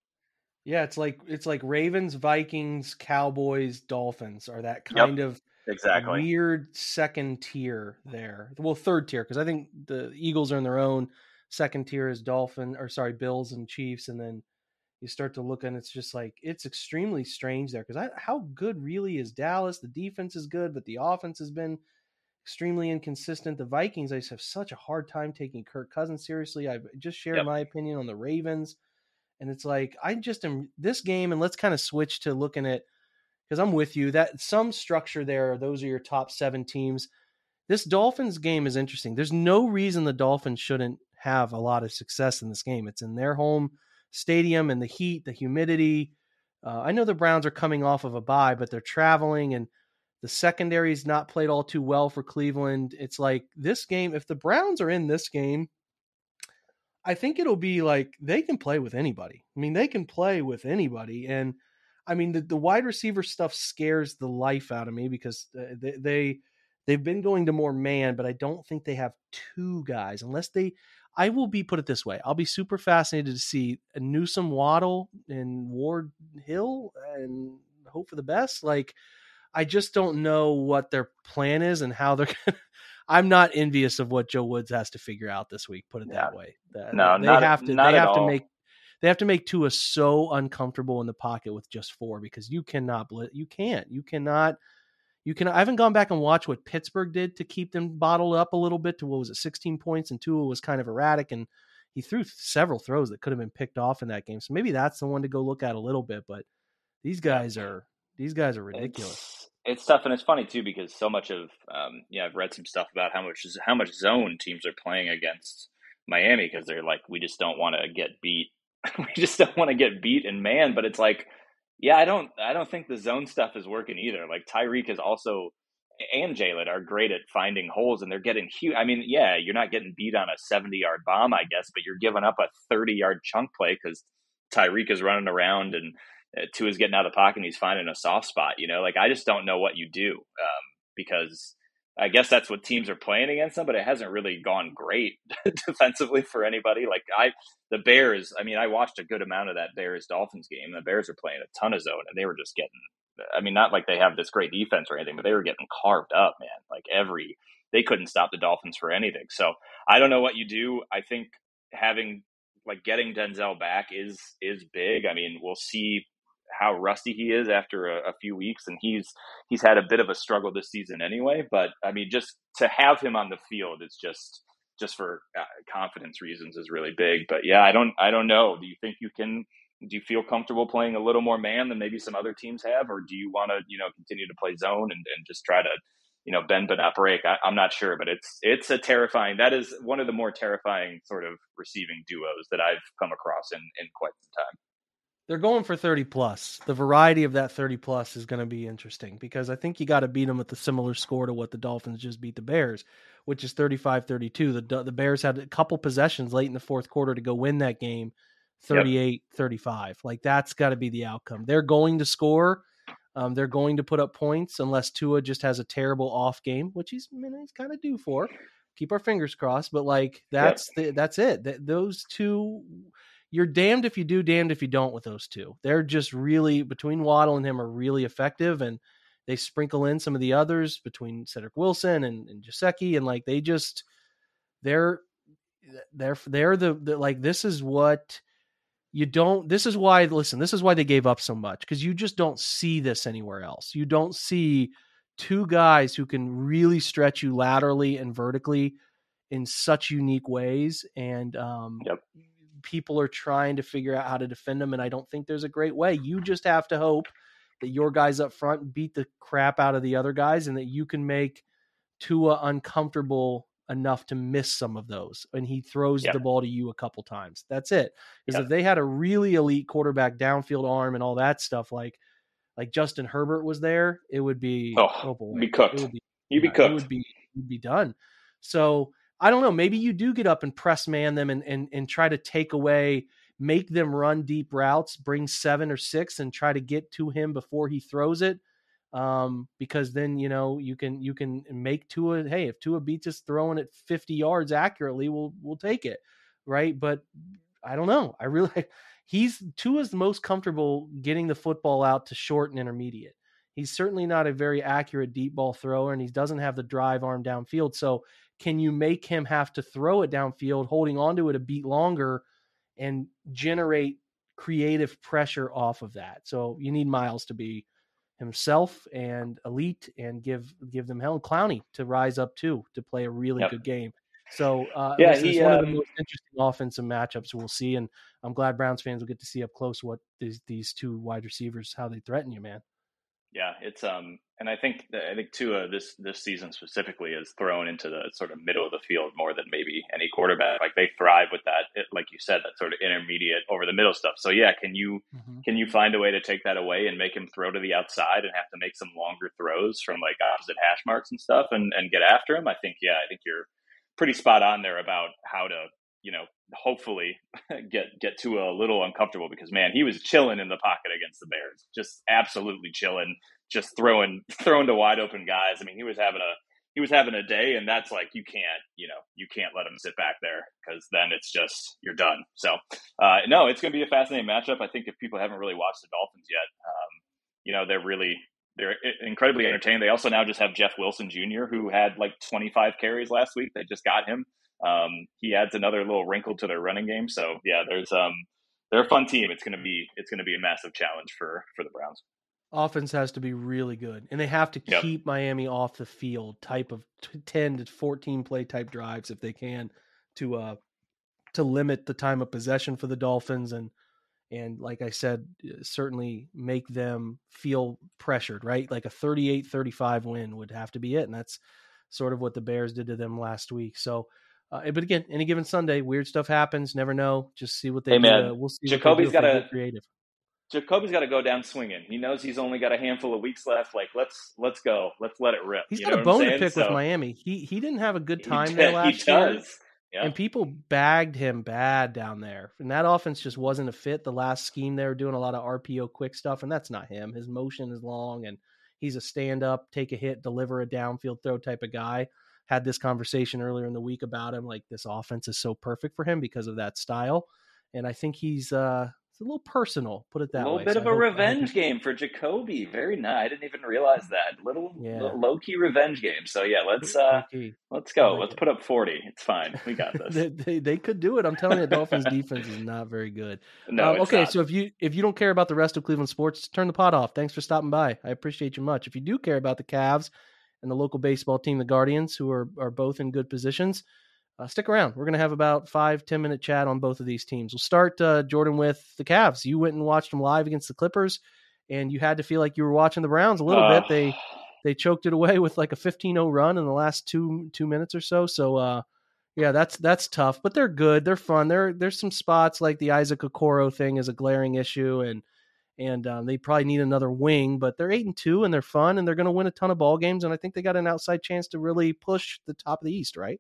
Yeah, it's like it's like Ravens, Vikings, Cowboys, Dolphins are that kind yep. of exactly weird second tier there. Well, third tier because I think the Eagles are in their own. Second tier is Dolphin or sorry Bills and Chiefs, and then you start to look and it's just like it's extremely strange there because how good really is Dallas? The defense is good, but the offense has been extremely inconsistent. The Vikings, I just have such a hard time taking Kirk Cousins seriously. I've just shared yep. my opinion on the Ravens, and it's like I just am this game, and let's kind of switch to looking at because I'm with you that some structure there. Those are your top seven teams. This Dolphins game is interesting. There's no reason the Dolphins shouldn't have a lot of success in this game. It's in their home stadium and the heat, the humidity. Uh, I know the Browns are coming off of a bye, but they're traveling and the secondary's not played all too well for Cleveland. It's like this game, if the Browns are in this game, I think it'll be like they can play with anybody. I mean, they can play with anybody. And I mean, the, the wide receiver stuff scares the life out of me because they, they they've been going to more man, but I don't think they have two guys unless they. I will be put it this way: I'll be super fascinated to see a Newsome, Waddle, and Ward Hill, and hope for the best. Like, I just don't know what their plan is and how they're. Gonna, I'm not envious of what Joe Woods has to figure out this week. Put it yeah. that way. No, they not, have to. They have to make they have to make Tua so uncomfortable in the pocket with just four because you cannot. You can't. You cannot. You can. I haven't gone back and watched what Pittsburgh did to keep them bottled up a little bit to what was it, 16 points, and Tua was kind of erratic and he threw several throws that could have been picked off in that game. So maybe that's the one to go look at a little bit. But these guys are these guys are ridiculous. It's, it's tough and it's funny too because so much of um, yeah I've read some stuff about how much how much zone teams are playing against Miami because they're like we just don't want to get beat we just don't want to get beat in man. But it's like, yeah, I don't, I don't think the zone stuff is working either. Like Tyreek is also and Jalen are great at finding holes, and they're getting huge. I mean, yeah, you're not getting beat on a 70 yard bomb, I guess, but you're giving up a 30 yard chunk play because Tyreek is running around and uh, is getting out of the pocket and he's finding a soft spot. You know, like I just don't know what you do um, because I guess that's what teams are playing against them, but it hasn't really gone great defensively for anybody. Like I, the Bears. I mean, I watched a good amount of that Bears Dolphins game. The Bears are playing a ton of zone, and they were just getting. I mean, not like they have this great defense or anything, but they were getting carved up, man. Like every, they couldn't stop the Dolphins for anything. So I don't know what you do. I think having like getting Denzel back is is big. I mean, we'll see how rusty he is after a, a, few weeks, and he's he's had a bit of a struggle this season anyway. But I mean, just to have him on the field is just just for uh, confidence reasons is really big. But yeah, I don't I don't know. Do you think you can? Do you feel comfortable playing a little more man than maybe some other teams have, or do you want to you know continue to play zone and, and just try to you know bend but not break. I, am not sure, but it's it's a terrifying. That is one of the more terrifying sort of receiving duos that I've come across in in quite some time. They're going for 30 plus. The variety of that 30 plus is going to be interesting because I think you got to beat them with a similar score to what the Dolphins just beat the Bears, which is 35-32. The the Bears had a couple possessions late in the fourth quarter to go win that game 38-35. Like that's got to be the outcome. They're going to score. Um, they're going to put up points unless Tua just has a terrible off game, which he's I mean, he's kind of due for. Keep our fingers crossed, but like that's yep. the, that's it. Th- those two you're damned if you do, damned if you don't with those two. They're just really between Waddle and him are really effective, and they sprinkle in some of the others between Cedric Wilson and, and Gesicki, and like they just they're they're they're the, the like this is what you don't this is why listen this is why they gave up so much because you just don't see this anywhere else you don't see two guys who can really stretch you laterally and vertically in such unique ways and um, yep people are trying to figure out how to defend them, and I don't think there's a great way. You just have to hope that your guys up front beat the crap out of the other guys, and that you can make Tua uncomfortable enough to miss some of those, and he throws the ball to you a couple times. That's it. Because if they had a really elite quarterback, downfield arm, and all that stuff, like like Justin Herbert was there, it would be oh, oh boy, be cooked. It would be, You'd be cooked. It would be, be done. So I don't know. Maybe you do get up and press man them and and and try to take away, make them run deep routes, bring seven or six, and try to get to him before he throws it. Um, because then you know you can you can make Tua. Hey, if Tua beats us throwing it 50 yards accurately, we'll we'll take it, right? But I don't know. I really he's Tua's most comfortable getting the football out to short and intermediate. He's certainly not a very accurate deep ball thrower, and he doesn't have the drive arm downfield. So can you make him have to throw it downfield, holding onto it a beat longer, and generate creative pressure off of that? So you need Myles to be himself and elite, and give give them hell. Clowney to rise up too to play a really yep. good game. So uh, yeah, this he, is one um, of the um most interesting offensive matchups we'll see, and I'm glad Browns fans will get to see up close what these these two wide receivers how they threaten you, man. Yeah, it's um, and I think I think Tua this this season specifically is thrown into the sort of middle of the field more than maybe any quarterback. Like they thrive with that, like you said, that sort of intermediate over the middle stuff. So yeah, can you mm-hmm. can you find a way to take that away and make him throw to the outside and have to make some longer throws from like opposite hash marks and stuff and and get after him? I think yeah, I think you're pretty spot on there about how to you know hopefully get get to a little uncomfortable because man, he was chilling in the pocket against the Bears, just absolutely chilling, just throwing throwing to wide open guys. I mean, he was having a he was having a day, and that's like you can't you know you can't let him sit back there because then it's just you're done. So uh, no, it's going to be a fascinating matchup. I think if people haven't really watched the Dolphins yet, um, you know they're really they're incredibly entertaining. They also now just have Jeff Wilson Jr., who had like 25 carries last week. They just got him um, he adds another little wrinkle to their running game. So yeah, there's um, they're a fun team. It's gonna be it's gonna be a massive challenge for for the Browns. Offense has to be really good, and they have to yep. keep Miami off the field. Type of ten to fourteen play type drives if they can to uh to limit the time of possession for the Dolphins and and like I said, uh, certainly make them feel pressured, right? Like a 38-35 win would have to be it, and that's sort of what the Bears did to them last week. So uh, but again, any given Sunday, weird stuff happens. Never know. Just see what they hey, do. Man. we'll see. Jacoby's got to creative. Jacoby's got to go down swinging. He knows he's only got a handful of weeks left. Like let's let's go. Let's let it rip. He's you got a bone to pick so, with Miami. He he didn't have a good time there last year. Yeah. And people bagged him bad down there. And that offense just wasn't a fit. The last scheme they were doing a lot of RPO quick stuff, and that's not him. His motion is long and he's a stand up, take a hit, deliver a downfield throw type of guy had this conversation earlier in the week about him. Like this offense is so perfect for him because of that style, and I think he's uh, it's a little personal. Put it that way. A little way. bit so of I a hope, revenge game for Jacoby. Very nice. I didn't even realize that. Little, yeah. little low key revenge game. So yeah, let's uh, let's go. Like let's it. put up forty. It's fine. We got this. they, they, they, could do it. I'm telling you, Dolphins defense is not very good. No. Um, okay, not. so if you if you don't care about the rest of Cleveland sports, turn the pot off. Thanks for stopping by. I appreciate you much. If you do care about the Cavs and the local baseball team, the Guardians, who are are both in good positions. Uh, stick around. We're going to have about five ten minute chat on both of these teams. We'll start uh, Jordan with the Cavs. You went and watched them live against the Clippers, and you had to feel like you were watching the Browns a little bit. They they choked it away with like a 15-0 run in the last two two minutes or so. So uh, yeah, that's that's tough, but they're good. They're fun. There there's some spots like the Isaac Okoro thing is a glaring issue, and and um, they probably need another wing. But they're eight and two, and they're fun, and they're going to win a ton of ball games. And I think they got an outside chance to really push the top of the East, right?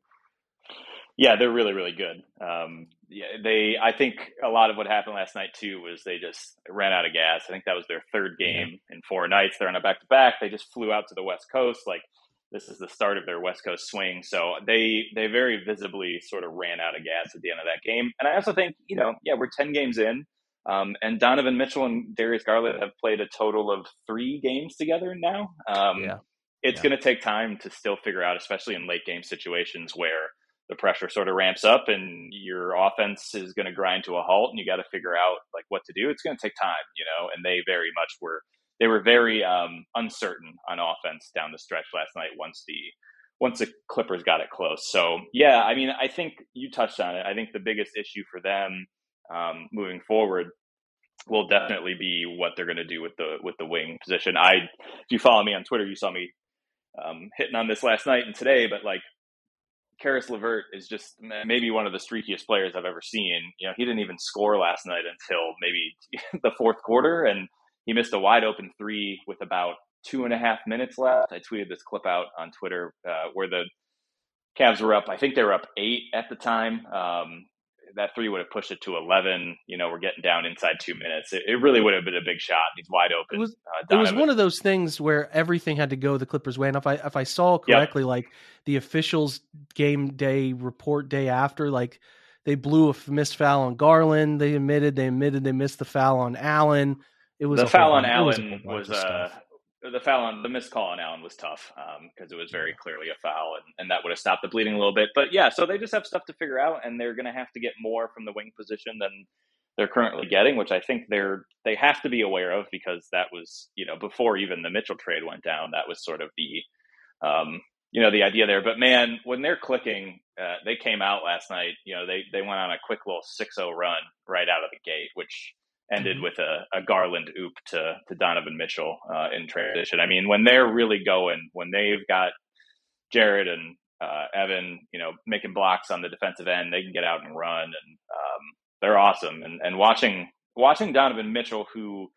Yeah, they're really really good. Um, yeah, they. I think a lot of what happened last night too was they just ran out of gas. I think that was their third game yeah. in four nights. They're on a back to back. They just flew out to the West Coast like this is the start of their West Coast swing. So they they very visibly sort of ran out of gas at the end of that game. And I also think, you know, yeah, we're ten games in. Um, and Donovan Mitchell and Darius Garland have played a total of three games together now. Um, yeah. It's yeah. going to take time to still figure out, especially in late game situations where the pressure sort of ramps up and your offense is going to grind to a halt and you got to figure out like what to do. It's going to take time, you know, and they very much were they were very um, uncertain on offense down the stretch last night once the once the Clippers got it close. So yeah, I mean, I think you touched on it. I think the biggest issue for them um, moving forward will definitely be what they're going to do with the with the wing position. I, if you follow me on Twitter, you saw me um, hitting on this last night and today. But like, Caris LeVert is just maybe one of the streakiest players I've ever seen. You know, he didn't even score last night until maybe the fourth quarter, and he missed a wide open three with about two and a half minutes left. I tweeted this clip out on Twitter uh, where the Cavs were up. I think they were up eight at the time. Um, that three would have pushed it to 11. You know, we're getting down inside two minutes. It, it really would have been a big shot. He's wide open. It was, uh, it was one of those things where everything had to go the Clippers' way. And if I if I saw correctly, yep. like the officials game day report day after, like they blew a missed foul on Garland. They admitted they admitted they missed the foul on Allen. It was the foul on Allen was, was uh, the foul on the missed call on Allen was tough because um, it was very clearly a foul, and, and that would have stopped the bleeding a little bit. But yeah, so they just have stuff to figure out, and they're going to have to get more from the wing position than they're currently getting, which I think they're they have to be aware of because that was you know before even the Mitchell trade went down, that was sort of the um, you know the idea there. But man, when they're clicking, uh, they came out last night. You know they they went on a quick little 6-0 run right out of the gate, which ended mm-hmm. with a, a, Garland oop to, to Donovan Mitchell uh, in transition. I mean, when they're really going, when they've got Jarrett and uh, Evan, you know, making blocks on the defensive end, they can get out and run, and um, they're awesome. And and watching watching Donovan Mitchell, who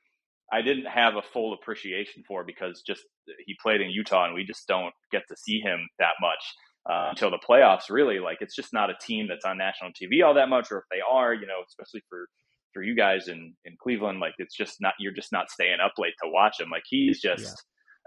I didn't have a full appreciation for because just he played in Utah, and we just don't get to see him that much. Uh, until the playoffs, really, like it's just not a team that's on national TV all that much, or if they are, you know, especially for for you guys in in Cleveland, like it's just not you're just not staying up late to watch him. Like he's just. Yeah.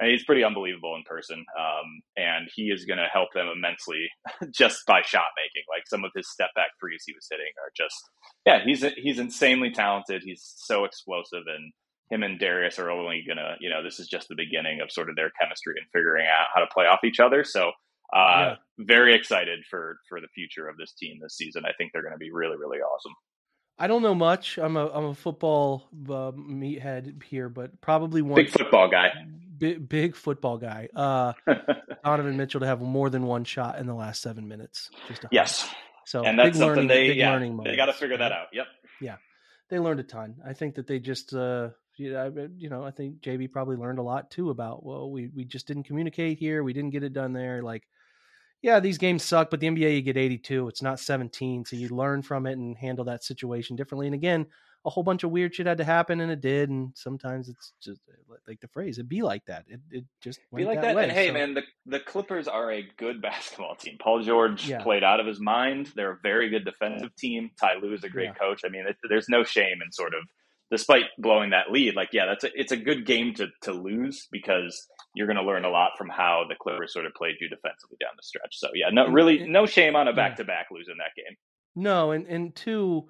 I mean, he's pretty unbelievable in person, um, and he is going to help them immensely just by shot making. Like some of his step back threes he was hitting are just, yeah, he's he's insanely talented. He's so explosive, and him and Darius are only gonna, you know, this is just the beginning of sort of their chemistry and figuring out how to play off each other. So, uh, yeah. very excited for for the future of this team this season. I think they're going to be really really awesome. I don't know much. I'm a I'm a football uh, meathead here, but probably one big football guy. Big, big football guy. Uh, Donovan Mitchell to have more than one shot in the last seven minutes. Just yes. So and that's something learning, they yeah they got to figure that out. Yep. Yeah, they learned a ton. I think that they just uh, you know I think JB probably learned a lot too about well we we just didn't communicate here. We didn't get it done there. Like yeah, these games suck, but the NBA you get 82. It's not 17, so you learn from it and handle that situation differently. And again, a whole bunch of weird shit had to happen, and it did. And sometimes it's just eh, like the phrase, it be like that. It, it just be like that. that. Way, and hey, so. man, the the Clippers are a good basketball team. Paul George yeah. played out of his mind. They're a very good defensive team. Ty Lue is a great yeah. coach. I mean, it, there's no shame in sort of despite blowing that lead, like yeah, that's a, it's a good game to to lose because you're going to learn a lot from how the Clippers sort of played you defensively down the stretch. So yeah, no really no shame on a back to back losing that game. No, and and two,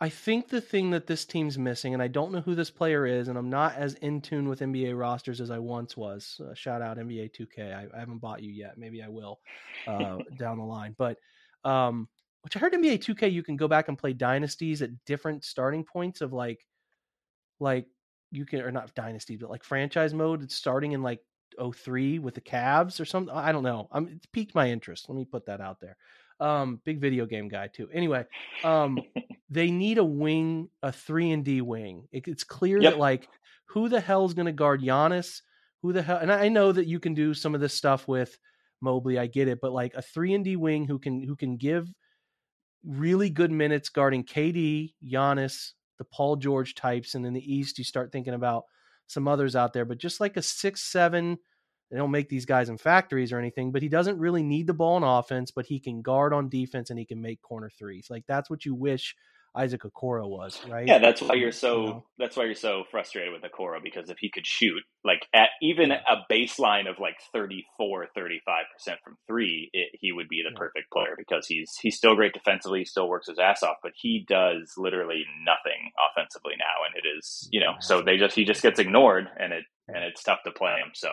I think the thing that this team's missing, and I don't know who this player is, and I'm not as in tune with NBA rosters as I once was. Uh, shout out NBA 2K. I, I, haven't bought you yet. Maybe I will uh, down the line, but. Um, which I heard NBA 2K you can go back and play dynasties at different starting points of like like you can or not dynasty but like franchise mode it's starting in like 03 with the Cavs or something I don't know I'm it's piqued my interest let me put that out there um big video game guy too anyway um they need a wing a 3 and D wing it, it's clear yep. that like who the hell is going to guard Giannis who the hell? And I know that you can do some of this stuff with Mobley. I get it, but like a three and D wing who can who can give really good minutes guarding KD, Giannis, the Paul George types, and in the East you start thinking about some others out there. But just like a six seven, they don't make these guys in factories or anything. But he doesn't really need the ball in offense, but he can guard on defense and he can make corner threes. Like that's what you wish Isaac Okoro was, right? Yeah, that's why you're so you know? that's why you're so frustrated with Okoro because if he could shoot like at even yeah. a baseline of like 34 35% from 3, it, he would be the yeah. perfect player because he's he's still great defensively, he still works his ass off, but he does literally nothing offensively now and it is, you know, so they just he just gets ignored and it and it's tough to play him. So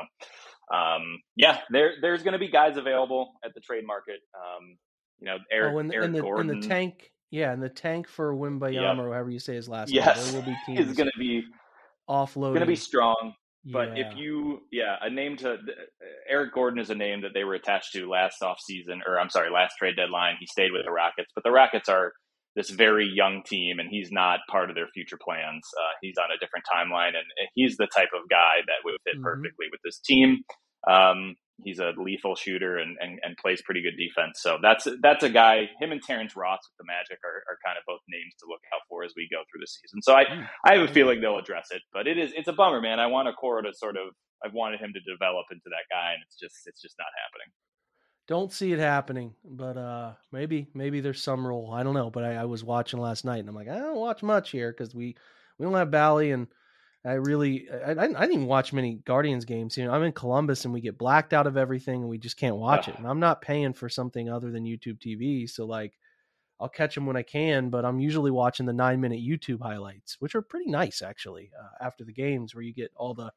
um, yeah, there there's going to be guys available at the trade market. Um, you know, Eric, oh, and, Eric and the, Gordon. And the tank yeah, and the tank for Wembanyama yep. or however you say his last yes. name, will is going to be offloading. Going to be strong. But yeah. if you, yeah, a name to Eric Gordon is a name that they were attached to last off season, or I'm sorry, last trade deadline. He stayed with the Rockets, but the Rockets are this very young team, and he's not part of their future plans. Uh, he's on a different timeline, and he's the type of guy that would fit mm-hmm. perfectly with this team. Um, he's a lethal shooter and, and, and, plays pretty good defense. So that's that's a guy. Him and Terrence Ross with the Magic are, are kind of both names to look out for as we go through the season. So I hmm. I have a feeling they'll address it, but it is it's a bummer, man. I want Okoro to sort of I've wanted him to develop into that guy, and it's just it's just not happening. Don't see it happening, but uh, maybe maybe there's some role. I don't know, but I, I was watching last night, and I'm like, I don't watch much here because we we don't have Bally and I really, I, I, didn't watch many Guardians games. You know, I'm in Columbus and we get blacked out of everything and we just can't watch it. And I'm not paying for something other than YouTube TV. So like, I'll catch them when I can, but I'm usually watching the nine minute YouTube highlights, which are pretty nice actually uh, after the games where you get all the,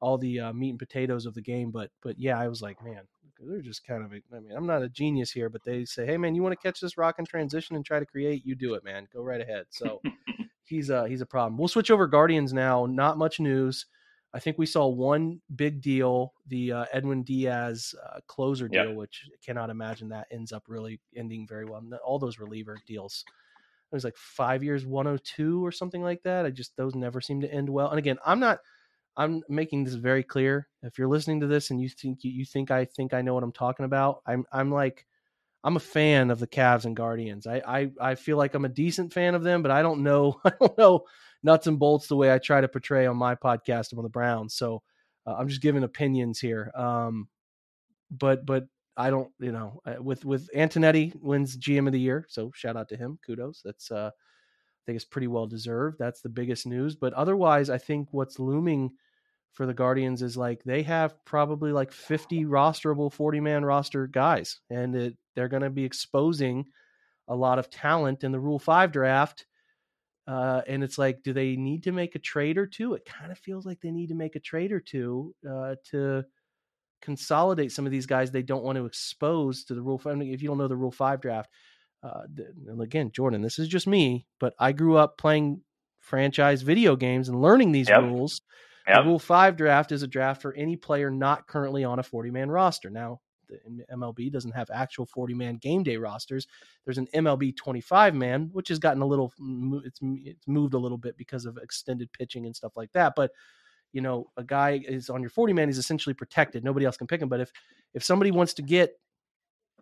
all the uh, meat and potatoes of the game. But, but yeah, I was like, man, they're just kind of, I mean, I'm not a genius here, but they say, Hey man, you want to catch this rock and transition and try to create, you do it, man, go right ahead. So he's a he's a problem. We'll switch over Guardians now. Not much news. I think we saw one big deal, the uh, Edwin Diaz uh, closer deal, yep. which I cannot imagine that ends up really ending very well. All those reliever deals, it was like five years, 102 or something like that. I just those never seem to end well. And again, I'm not. I'm making this very clear. If you're listening to this and you think you, you think I think I know what I'm talking about, I'm I'm like I'm a fan of the Cavs and Guardians. I, I I feel like I'm a decent fan of them, but I don't know I don't know nuts and bolts the way I try to portray on my podcast about the Browns. So uh, I'm just giving opinions here. Um, but but I don't you know uh, with with Antonetti wins GM of the year, so shout out to him. Kudos. That's uh, I think it's pretty well deserved. That's the biggest news. But otherwise, I think what's looming for the Guardians is like they have probably like 50 rosterable 40 man roster guys, and it, they're going to be exposing a lot of talent in the Rule 5 draft. Uh, and it's like, do they need to make a trade or two? It kind of feels like they need to make a trade or two uh, to consolidate some of these guys they don't want to expose to the Rule 5. If you don't know the Rule 5 draft, uh, and again, Jordan, this is just me, but I grew up playing franchise video games and learning these yep. rules Yep. Rule 5 draft is a draft for any player not currently on a 40 man roster. Now, the MLB doesn't have actual 40 man game day rosters. There's an MLB 25 man, which has gotten a little, mm, it's, it's moved a little bit because of extended pitching and stuff like that. But, you know, a guy is on your 40 man, he's essentially protected. Nobody else can pick him. But if, if somebody wants to get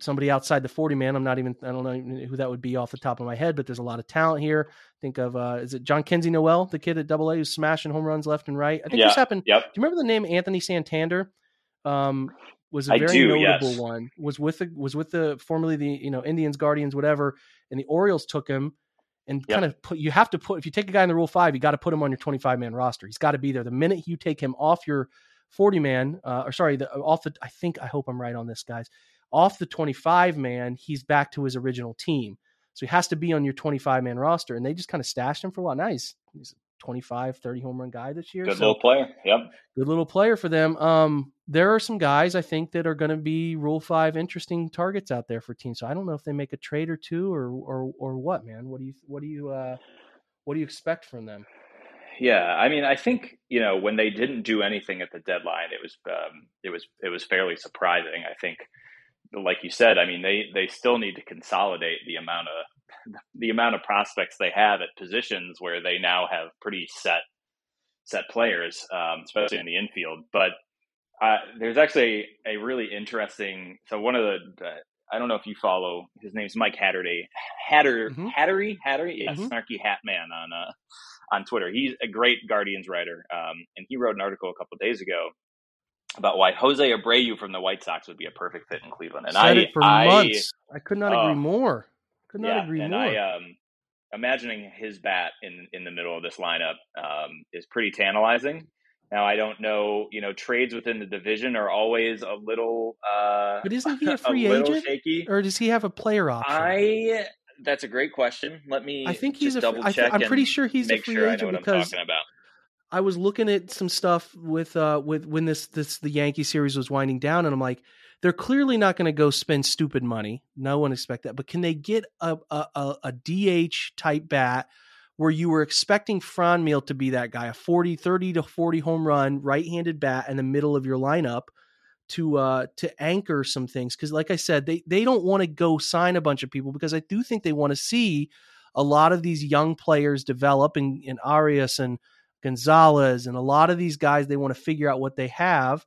somebody outside the 40 man. I'm not even, I don't know who that would be off the top of my head, but there's a lot of talent here. Think of, uh, is it Jhonkensy Noel, the kid at double A who's smashing home runs left and right? I think yeah. this happened. Yep. Do you remember the name Anthony Santander? Um, was a very do, notable yes. one. Was with the was with the formerly the you know Indians, Guardians, whatever, and the Orioles took him and yep. kind of put. You have to put if you take a guy in the Rule Five, you got to put him on your 25 man roster. He's got to be there. The minute you take him off your 40 man, uh, or sorry, the, off the. I think I hope I'm right on this, guys off the 25 man, he's back to his original team. So he has to be on your 25 man roster. And they just kind of stashed him for a while. Nice. He's a 25, 30 home run guy this year. Good so, little player. Yep. Good little player for them. Um, there are some guys I think that are going to be Rule Five interesting targets out there for teams. So I don't know if they make a trade or two or or or what, man. What do you what do you uh, what do you expect from them? Yeah, I mean, I think you know when they didn't do anything at the deadline, it was um, it was it was fairly surprising. I think like you said, I mean, they they still need to consolidate the amount of the amount of prospects they have at positions where they now have pretty set set players, um, especially in the infield. But Uh, there's actually a really interesting. So one of the, I don't know if you follow. His name's Mike Hatterday. Hatter mm-hmm. Hattery Hattery, yeah, mm-hmm. Snarky Hat Man on uh, on Twitter. He's a great Guardians writer, um, and he wrote an article a couple days ago about why Jose Abreu from the White Sox would be a perfect fit in Cleveland. And Said I, it for I, months. I could not agree uh, more. Could not yeah, agree and more. I, um, imagining his bat in in the middle of this lineup um, is pretty tantalizing. Now I don't know, you know, trades within the division are always a little. Uh, but isn't he a free a agent, shaky. or does he have a player option? I. That's a great question. Let me. I think he's a. Double I I'm pretty sure he's a free sure agent because I was looking at some stuff with uh with when this this the Yankee series was winding down, and I'm like, they're clearly not going to go spend stupid money. No one expect that, but can they get a a, a DH type bat? Where you were expecting Franmil to be that guy, a 40, 30 to 40 home run, right handed bat in the middle of your lineup to uh to anchor some things. Cause like I said, they they don't want to go sign a bunch of people because I do think they want to see a lot of these young players develop in, in Arias and Gonzalez and a lot of these guys, they want to figure out what they have,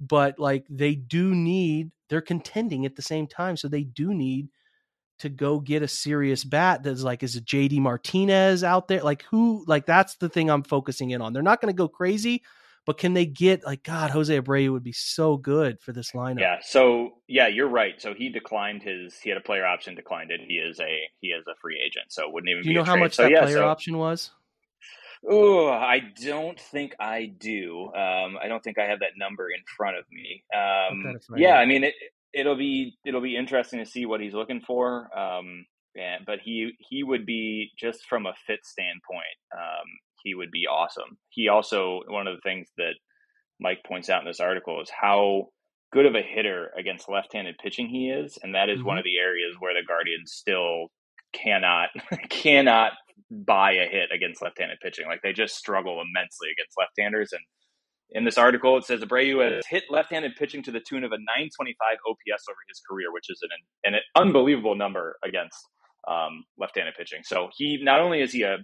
but like they do need, they're contending at the same time. So they do need to go get a serious bat that's like, is it JD Martinez out there? Like, who, like, that's the thing I'm focusing in on. They're not going to go crazy, but can they get, like, God, Jose Abreu would be so good for this lineup. Yeah. So, yeah, you're right. So he declined his, he had a player option, declined it. He is a, he is a free agent. So it wouldn't even do you know how much so, that yeah, player so, option was? Oh, I don't think I do. Um, I don't think I have that number in front of me. Um, yeah, I mean, it, it'll be it'll be interesting to see what he's looking for. Um, and, but he he would be just from a fit standpoint, um, he would be awesome. He also one of the things that Mike points out in this article is how good of a hitter against left-handed pitching he is, and that is mm-hmm. one of the areas where the Guardians still cannot cannot buy a hit against left-handed pitching. Like they just struggle immensely against left-handers. And in this article, it says Abreu has hit left-handed pitching to the tune of a 925 OPS over his career, which is an, an unbelievable number against um, left-handed pitching. So he not only is he a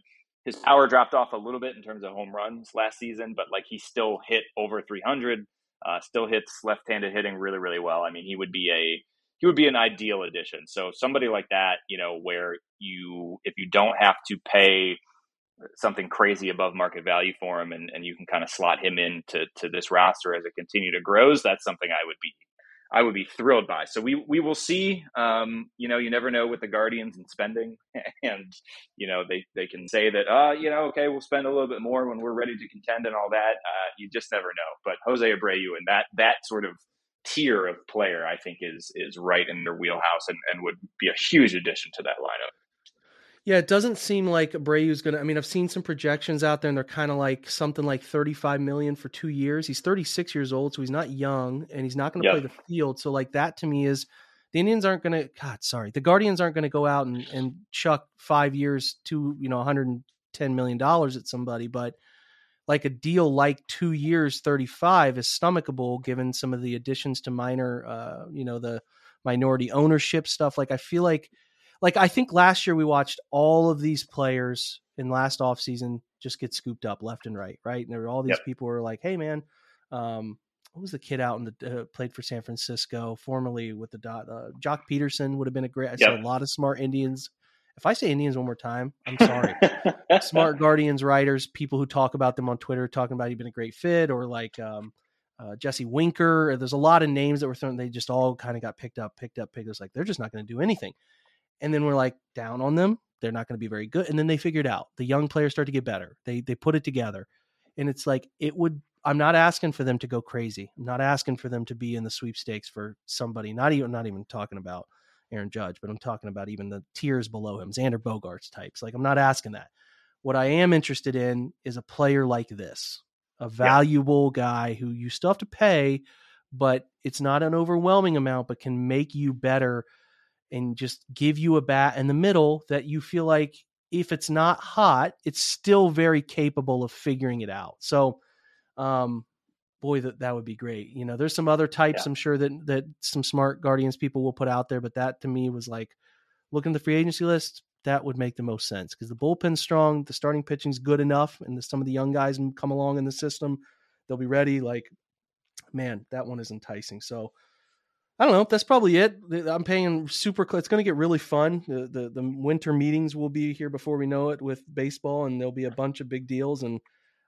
his power dropped off a little bit in terms of home runs last season, but like he still hit over 300. Uh, still hits left-handed hitting really, really well. I mean, he would be a he would be an ideal addition. So somebody like that, you know, where you if you don't have to pay something crazy above market value for him and, and you can kind of slot him into to this roster as it continue to grows, that's something I would be I would be thrilled by. So we we will see. Um, you know, you never know with the Guardians and spending, and you know they they can say that, uh, you know, okay, we'll spend a little bit more when we're ready to contend and all that. Uh, you just never know. But Jose Abreu and that that sort of tier of player, I think is is right in their wheelhouse and, and would be a huge addition to that lineup. Yeah, it doesn't seem like Abreu's going to. I mean, I've seen some projections out there, and they're kind of like something like 35 million for two years. He's 36 years old, so he's not young, and he's not going to play the field. So, like that to me is the Indians aren't going to. God, sorry, the Guardians aren't going to go out and, and chuck five years to you know 110 million dollars at somebody, but like a deal like two years 35 is stomachable given some of the additions to minor uh you know the minority ownership stuff like i feel like like i think last year we watched all of these players in last offseason just get scooped up left and right right and there were all these yep. people who were like hey man um what was the kid out in the uh, played for San Francisco, formerly with the dot? Uh, Joc Pederson would have been a great. I yep. saw a lot of smart Indians if I say Indians one more time, I'm sorry. Smart Guardians writers, people who talk about them on Twitter, talking about he'd been a great fit, or like um, uh, Jesse Winker. There's a lot of names that were thrown. They just all kind of got picked up, picked up, picked. It's like they're just not going to do anything. And then we're like down on them. They're not going to be very good. And then they figured out the young players start to get better. They they put it together, and it's like it would. I'm not asking for them to go crazy. I'm not asking for them to be in the sweepstakes for somebody. Not even not even talking about Aaron Judge, but I'm talking about even the tiers below him, Xander Bogaerts types. Like I'm not asking that. What I am interested in is a player like this, a valuable yeah. guy who you still have to pay, but it's not an overwhelming amount, but can make you better and just give you a bat in the middle that you feel like if it's not hot, it's still very capable of figuring it out. So, um, boy, that that would be great. You know, there's some other types yeah. I'm sure that that some smart Guardians people will put out there, but that to me was like looking at the free agency list. That would make the most sense because the bullpen's strong, the starting pitching's good enough, and the, some of the young guys come along in the system, they'll be ready. Like man, that one is enticing. So I don't know. That's probably it. I'm paying super. It's going to get really fun. The, the, the winter meetings will be here before we know it with baseball, and there'll be a bunch of big deals. And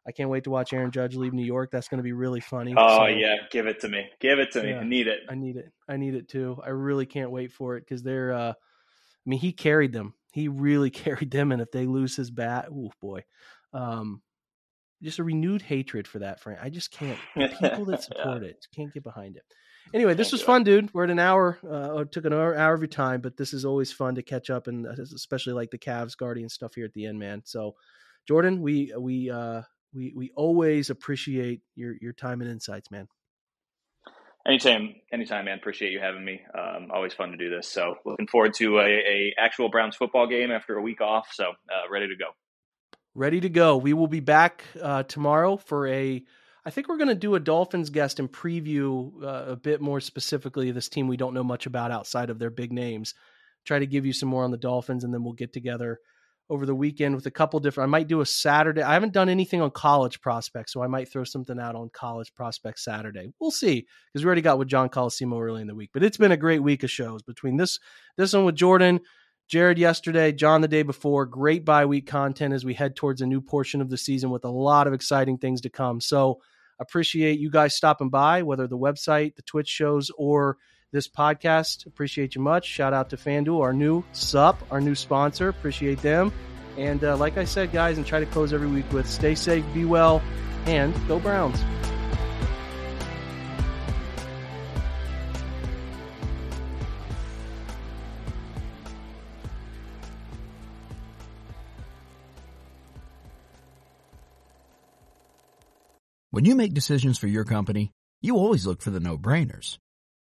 I can't wait to watch Aaron Judge leave New York. That's going to be really funny. Oh so, yeah, give it to me. Give it to me. Yeah, I need it. I need it. I need it too. I really can't wait for it because they're. Uh, I mean, he carried them. He really carried them, and if they lose his bat, oh boy. Um, just a renewed hatred for that Frank. I just can't. People that support yeah. it can't get behind it. Anyway, this was fun, dude. We're at an hour. Uh, it took an hour, hour of your time, but this is always fun to catch up, and uh, especially like the Cavs Guardian stuff here at the end, man. So, Jordan, we we uh, we we always appreciate your your time and insights, man. Anytime, anytime, man. Appreciate you having me. Um, always fun to do this. So, looking forward to a, a actual Browns football game after a week off. So, uh, ready to go. Ready to go. We will be back uh, tomorrow for a I think we're going to do a Dolphins guest and preview uh, a bit more specifically this team we don't know much about outside of their big names. Try to give you some more on the Dolphins, and then we'll get together over the weekend with a couple different. I might do a Saturday. I haven't done anything on college prospects, so I might throw something out on college prospects Saturday. We'll see because we already got with John Colosimo early in the week. But it's been a great week of shows between this this one with Jordan. Jared yesterday, John the day before. Great bye week content as we head towards a new portion of the season with a lot of exciting things to come. So appreciate you guys stopping by, whether the website, the Twitch shows, or this podcast. Appreciate you much. Shout out to FanDuel, our new sup, our new sponsor. Appreciate them. And uh, like I said, guys, and try to close every week with stay safe, be well, and go Browns. When you make decisions for your company, you always look for the no-brainers.